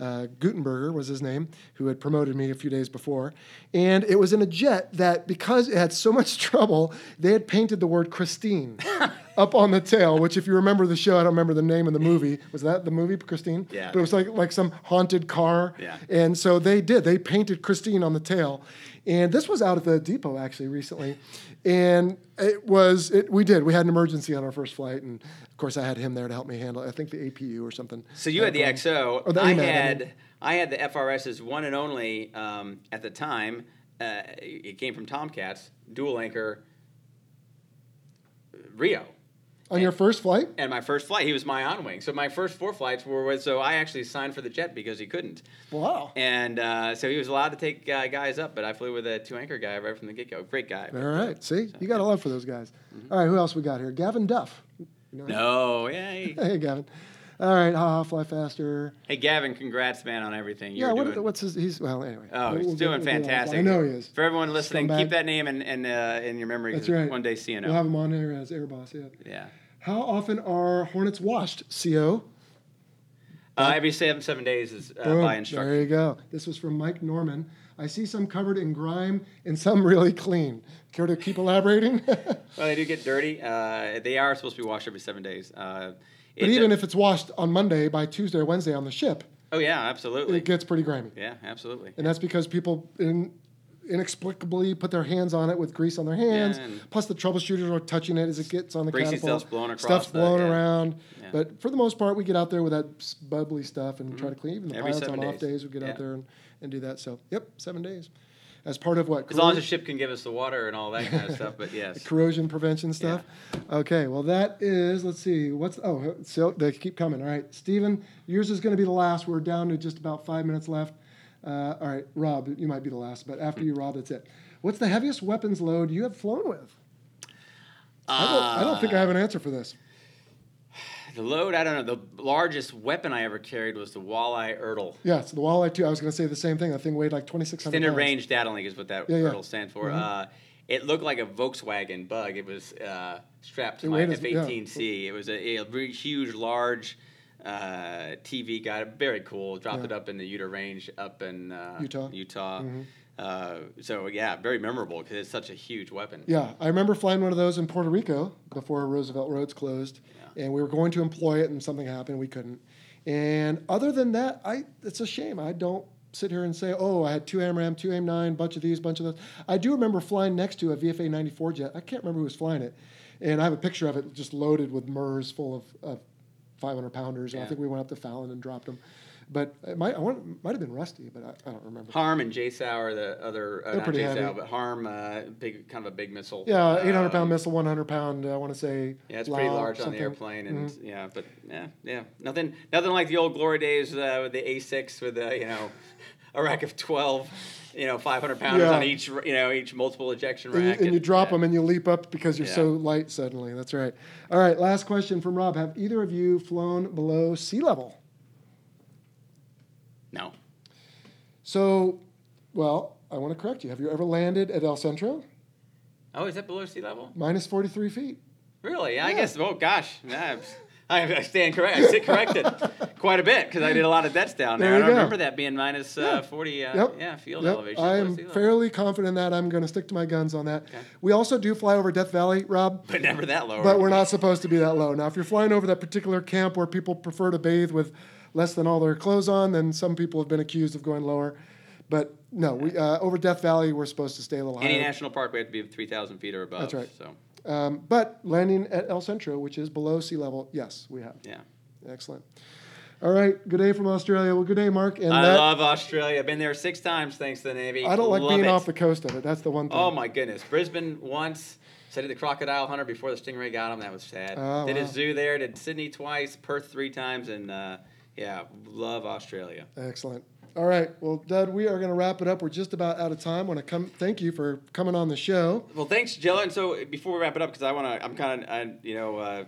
Speaker 1: Uh, Gutenberger was his name, who had promoted me a few days before. And it was in a jet that, because it had so much <laughs> trouble, they had painted the word Christine <laughs> up on the tail, which, if you remember the show, I don't remember the name of the movie. Was that the movie, Christine?
Speaker 2: Yeah.
Speaker 1: But it was like, like some haunted car.
Speaker 2: Yeah.
Speaker 1: And so they did. They painted Christine on the tail. And this was out at the depot actually recently. And it was, it, we did. We had an emergency on our first flight. And of course, I had him there to help me handle it. I think the APU or something.
Speaker 2: So you had the
Speaker 1: Um,
Speaker 2: XO.
Speaker 1: or the
Speaker 2: I
Speaker 1: AMAT, I
Speaker 2: had
Speaker 1: mean.
Speaker 2: I had the FRS's one and only um, at the time. Uh, it came from Tomcats, dual anchor RIO.
Speaker 1: On your first flight?
Speaker 2: And my first flight, he was my on wing. So my first four flights were with. So I actually signed for the jet because he couldn't.
Speaker 1: Wow.
Speaker 2: And uh, so he was allowed to take uh, guys up, but I flew with a two anchor guy right from the get go. Great guy.
Speaker 1: All right. See, you got a love for those guys. All right. Who else we got here? Gavin Duff. You know?
Speaker 2: No, yeah. <laughs> Hey,
Speaker 1: Gavin. All right. Ha ha. Fly faster.
Speaker 2: hey, Gavin, congrats, man, on everything you're
Speaker 1: yeah. What, what's his? He's well. Anyway.
Speaker 2: Oh, he's
Speaker 1: we'll
Speaker 2: doing
Speaker 1: get
Speaker 2: fantastic.
Speaker 1: I know he is.
Speaker 2: For everyone listening,
Speaker 1: Scumbag.
Speaker 2: keep that name in in, uh, in your memory.
Speaker 1: That's right.
Speaker 2: One day, CNO.
Speaker 1: We'll have him on here as air boss. Yeah.
Speaker 2: yeah.
Speaker 1: How often are Hornets washed? Co.
Speaker 2: Uh, every seven seven days is uh,
Speaker 1: Boom.
Speaker 2: by instruction.
Speaker 1: There you go. This was from Mike Norman. I see some covered in grime and some really clean. Care to keep elaborating? <laughs>
Speaker 2: Well, they do get dirty. Uh, they are supposed to be washed every seven days. Uh, it-
Speaker 1: even if it's washed on Monday, by Tuesday or Wednesday on the ship,
Speaker 2: oh yeah, absolutely.
Speaker 1: it gets pretty grimy.
Speaker 2: yeah, absolutely.
Speaker 1: And that's because people in, inexplicably put their hands on it with grease on their hands.
Speaker 2: and-
Speaker 1: Plus, the troubleshooters are touching it as it gets on the
Speaker 2: Greasy
Speaker 1: catapult.
Speaker 2: stuff's blowing across
Speaker 1: Stuff's
Speaker 2: yeah.
Speaker 1: around.
Speaker 2: Yeah.
Speaker 1: But for the most part, we get out there with that bubbly stuff and try to mm-hmm. clean. Even the
Speaker 2: Every
Speaker 1: pilots on
Speaker 2: seven
Speaker 1: off
Speaker 2: days.
Speaker 1: days, we get
Speaker 2: Yeah.
Speaker 1: out there and, and do that. So, yep, seven days. as part of what?
Speaker 2: As long as the ship can give us the water and all that kind of <laughs> stuff, but yes.
Speaker 1: corrosion prevention stuff. Okay, well that is. Let's see. What's oh so they keep coming. All right, Stephen, yours is going to be the last. We're down to just about five minutes left. Uh, all right, Rob, you might be the last, but after you, Rob, that's it. What's the heaviest weapons load you have flown with? I don't, I don't think I have an answer for this.
Speaker 2: The load, I don't know. The largest weapon I ever carried was the walleye ERDL.
Speaker 1: Yeah, so the walleye too. I was going to say the same thing. That thing weighed like twenty six hundred
Speaker 2: Extended
Speaker 1: pounds.
Speaker 2: range data link is what that
Speaker 1: Yeah, yeah.
Speaker 2: ERDL stands for. Uh, it looked like a Volkswagen bug. It was uh, strapped to
Speaker 1: It
Speaker 2: my
Speaker 1: weighed as- yeah.
Speaker 2: F-18C. It was a, a huge, large uh, TV guy. Very cool. Dropped
Speaker 1: Yeah.
Speaker 2: it up in the Utah Range up in uh,
Speaker 1: Utah.
Speaker 2: Utah.
Speaker 1: Mhm.
Speaker 2: Uh, so yeah, very memorable because it's such a huge weapon.
Speaker 1: Yeah, I remember flying one of those in Puerto Rico before Roosevelt Roads closed, and we were going to employ it, and something happened, we couldn't. And other than that, I it's a shame. I don't sit here and say, oh, I had two AMRAAM, two AIM-9, bunch of these, bunch of those. I do remember flying next to a VFA 94 jet. I can't remember who was flying it, and I have a picture of it just loaded with MERS full of, of 500 pounders. And I think we went up to Fallon and dropped them. But it might, I want, might have been Rusty, but I, I don't remember.
Speaker 2: Harm and JSOW are the other, uh,
Speaker 1: They're
Speaker 2: not
Speaker 1: heavy.
Speaker 2: but Harm, uh, big, kind of a big missile.
Speaker 1: Yeah, 800 pound missile, 100 pound. I want to say.
Speaker 2: Yeah, it's pretty large on the airplane, and
Speaker 1: Mhm.
Speaker 2: yeah, but yeah, yeah, nothing, nothing like the old glory days uh, with the A6 with the you know, <laughs> a rack of twelve, you know, five hundred pounders
Speaker 1: Yeah.
Speaker 2: on each, you know, each multiple ejection
Speaker 1: And you,
Speaker 2: rack.
Speaker 1: and you drop
Speaker 2: yeah.
Speaker 1: them and you leap up because you're
Speaker 2: Yeah.
Speaker 1: so light suddenly. That's right. All right, last question from Rob. Have either of you flown below sea level?
Speaker 2: No,
Speaker 1: So, well, I want to correct you. Have you ever landed at El Centro?
Speaker 2: oh, is that below sea level?
Speaker 1: Minus 43 feet.
Speaker 2: Really? I guess. Oh gosh, yeah, I, I stand correct. I sit corrected <laughs> quite a bit because I did a lot of debts down there.
Speaker 1: There
Speaker 2: I don't
Speaker 1: go.
Speaker 2: remember that being minus uh,
Speaker 1: Yeah.
Speaker 2: forty. Uh,
Speaker 1: Yep.
Speaker 2: Yeah, field
Speaker 1: Yep.
Speaker 2: elevation.
Speaker 1: I am
Speaker 2: level.
Speaker 1: fairly confident that I'm going to stick to my guns on that.
Speaker 2: Okay.
Speaker 1: We also do fly over Death Valley, Rob.
Speaker 2: but never that low.
Speaker 1: But we're not supposed to be that low. Now, if you're flying over that particular camp where people prefer to bathe with less than all their clothes on, then some people have been accused of going lower. But no, we uh, over Death Valley, we're supposed to stay a little higher.
Speaker 2: Any national park, we have to be three thousand feet or above.
Speaker 1: That's right.
Speaker 2: So
Speaker 1: Um, but landing at El Centro, which is below sea level, yes, we have.
Speaker 2: yeah.
Speaker 1: Excellent. All right, good day from Australia. Well, good day, Mark. And
Speaker 2: I
Speaker 1: that,
Speaker 2: love Australia. I've been there six times thanks to the Navy.
Speaker 1: I don't like
Speaker 2: Love
Speaker 1: being
Speaker 2: it.
Speaker 1: off the coast of it. That's the one thing.
Speaker 2: Oh my goodness, Brisbane once. So I did the crocodile hunter before the stingray got him. That was sad.
Speaker 1: Oh,
Speaker 2: did
Speaker 1: wow.
Speaker 2: a zoo there. Did Sydney twice, Perth three times, and uh, yeah, love Australia.
Speaker 1: Excellent. All right. Well, Dud, we are going to wrap it up. We're just about out of time. want to come. Thank you for coming on the show.
Speaker 2: Well, thanks, Jill. And so before we wrap it up, because I want to, I'm kind of, I, you know, uh,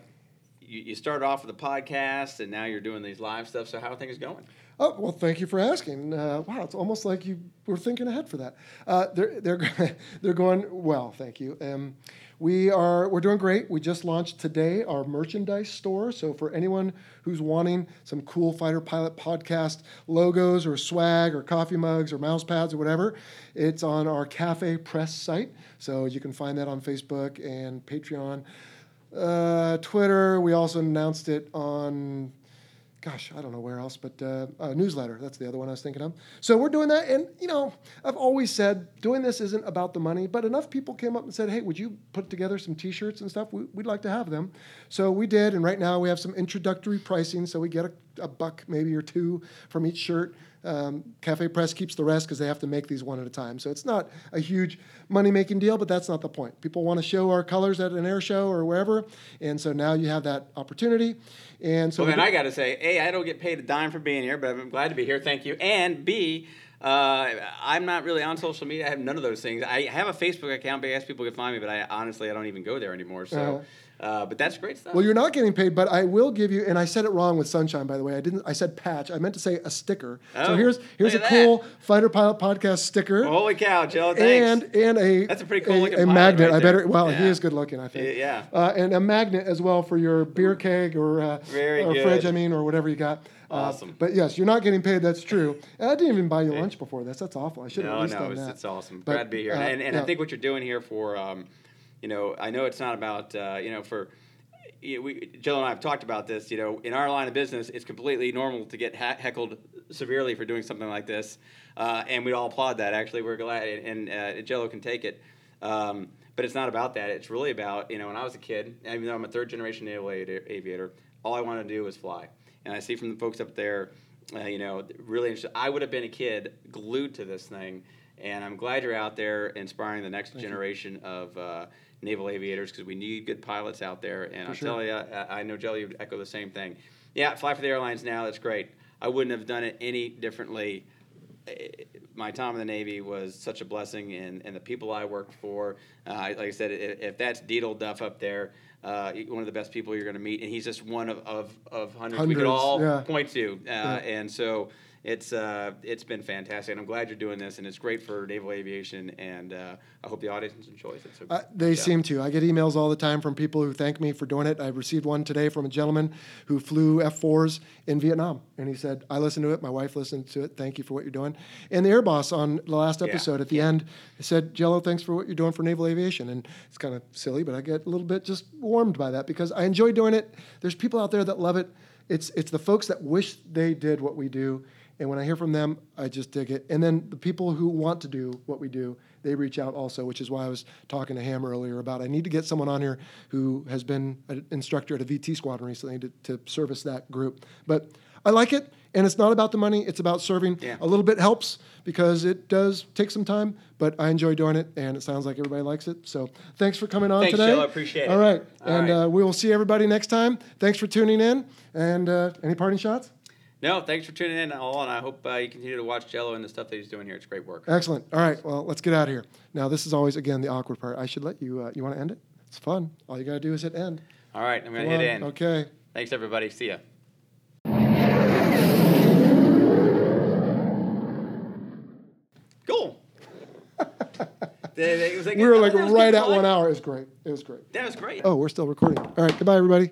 Speaker 2: you, you started off with a podcast, and now you're doing these live stuff. So how are things going?
Speaker 1: Oh well, thank you for asking. Uh, wow, it's almost like you were thinking ahead for that. Uh, they're they're <laughs> they're going well. Thank you. Um, we are we're doing great. We just launched today our merchandise store. So for anyone who's wanting some cool fighter pilot podcast logos or swag or coffee mugs or mouse pads or whatever, it's on our Cafe Press site. So you can find that on Facebook and Patreon. Uh, Twitter. We also announced it on gosh, I don't know where else, but uh, a newsletter. That's the other one I was thinking of. So we're doing that. And, you know, I've always said doing this isn't about the money, but enough people came up and said, hey, would you put together some t shirts and stuff? We, would like to have them. So we did. And right now we have some introductory pricing. So we get a, a buck maybe or two from each shirt. Um, Cafe Press keeps the rest because they have to make these one at a time. So it's not a huge money making deal, but that's not the point. People want to show our colors at an air show or wherever. And so now you have that opportunity. And so
Speaker 2: well,
Speaker 1: we
Speaker 2: then I got to say, A, I don't get paid a dime for being here, but I'm glad to be here. Thank you. And B, uh, I'm not really on social media. I have none of those things. I have a Facebook account, but I guess people can find me, but I honestly, I don't even go there anymore. So, uh, but that's great stuff.
Speaker 1: Well, you're not getting paid, but I will give you. And I said it wrong with sunshine, by the way. I didn't. I said patch. I meant to say a sticker.
Speaker 2: Oh, so
Speaker 1: here's here's a
Speaker 2: look at
Speaker 1: cool fighter pilot podcast sticker,
Speaker 2: Holy cow, Jill. Thanks.
Speaker 1: and and a
Speaker 2: That's a pretty cool
Speaker 1: a,
Speaker 2: looking
Speaker 1: a magnet.
Speaker 2: right
Speaker 1: I better. Well, he is good looking. I think.
Speaker 2: Yeah.
Speaker 1: Uh, and a magnet as well for your beer keg or uh, or
Speaker 2: good.
Speaker 1: fridge. I mean, or whatever you got. Uh,
Speaker 2: Awesome.
Speaker 1: but yes, you're not getting paid. That's true. <laughs> And I didn't even buy you lunch before this. That's awful. I should have at
Speaker 2: No,
Speaker 1: least
Speaker 2: no,
Speaker 1: done
Speaker 2: it's,
Speaker 1: that.
Speaker 2: it's awesome.
Speaker 1: But,
Speaker 2: Glad to be here.
Speaker 1: uh,
Speaker 2: and and
Speaker 1: yeah.
Speaker 2: I think what you're doing here for, um, you know, I know it's not about, uh, you know, for, you we, Jill and I have talked about this. You know, in our line of business, it's completely normal to get ha- heckled severely for doing something like this, uh, and we all applaud that. Actually, we're glad, and, and uh, Jello can take it. Um, but it's not about that. It's really about, you know, when I was a kid, even though I'm a third generation naval aviator, all I wanted to do was fly. And I see from the folks up there, uh, you know, really interested. I would have been a kid glued to this thing And I'm glad you're out there inspiring the next generation of uh, naval aviators because we need good pilots out there. And I'll
Speaker 1: sure.
Speaker 2: tell you, I, I know Jelly would echo the same thing. Yeah, fly for the airlines now. That's great. I wouldn't have done it any differently. Eh, My time in the Navy was such a blessing, and, and the people I worked for. Uh, like I said, if, if that's Deedle Duff up there, uh, one of the best people you're going to meet, and he's just one of, of, of hundreds, we could all
Speaker 1: yeah.
Speaker 2: point to. Uh, And so it's uh, it's been fantastic, and I'm glad you're doing this, and it's great for naval aviation, and uh, I hope the audience enjoys it. So,
Speaker 1: Uh, they
Speaker 2: yeah.
Speaker 1: seem to. I get emails all the time from people who thank me for doing it. I received one today from a gentleman who flew F4s in Vietnam, and he said, "I listened to it. My wife listened to it. Thank you for what you're doing." And the air boss on the last
Speaker 2: Yeah.
Speaker 1: episode at the end said, "Jello, thanks for what you're doing for naval aviation." And it's kind of silly, but I get a little bit just warmed by that because I enjoy doing it. There's people out there that love it. It's it's the folks that wish they did what we do. And when I hear from them, I just dig it. And then the people who want to do what we do, they reach out also, which is why I was talking to Ham earlier about I need to get someone on here who has been an instructor at a VT squadron recently to, to service that group. But I like it, and it's not about the money, it's about serving.
Speaker 2: Yeah.
Speaker 1: A little bit helps because it does take some time, but I enjoy doing it, and it sounds like everybody likes it. So thanks for coming on
Speaker 2: Thanks,
Speaker 1: today.
Speaker 2: Joe. I appreciate it.
Speaker 1: All right.
Speaker 2: All
Speaker 1: and
Speaker 2: right.
Speaker 1: Uh, we will see everybody next time. Thanks for tuning in. And uh, any parting shots?
Speaker 2: No, thanks for tuning in, all, and I hope uh, you continue to watch Jello and the stuff that he's doing here. It's great work.
Speaker 1: Excellent. All right. Well, let's get out of here. Now, this is always, again, the awkward part. I should let you, uh, you want to end it? It's fun. All you got to do is hit end.
Speaker 2: All right, I'm going to
Speaker 1: Come
Speaker 2: hit
Speaker 1: on.
Speaker 2: in.
Speaker 1: Okay.
Speaker 2: Thanks, everybody. See ya. Cool. <laughs> They- they- was
Speaker 1: We were like right at one hour. It was great. It was great.
Speaker 2: That was great.
Speaker 1: Oh, we're still recording. All right. Goodbye, everybody.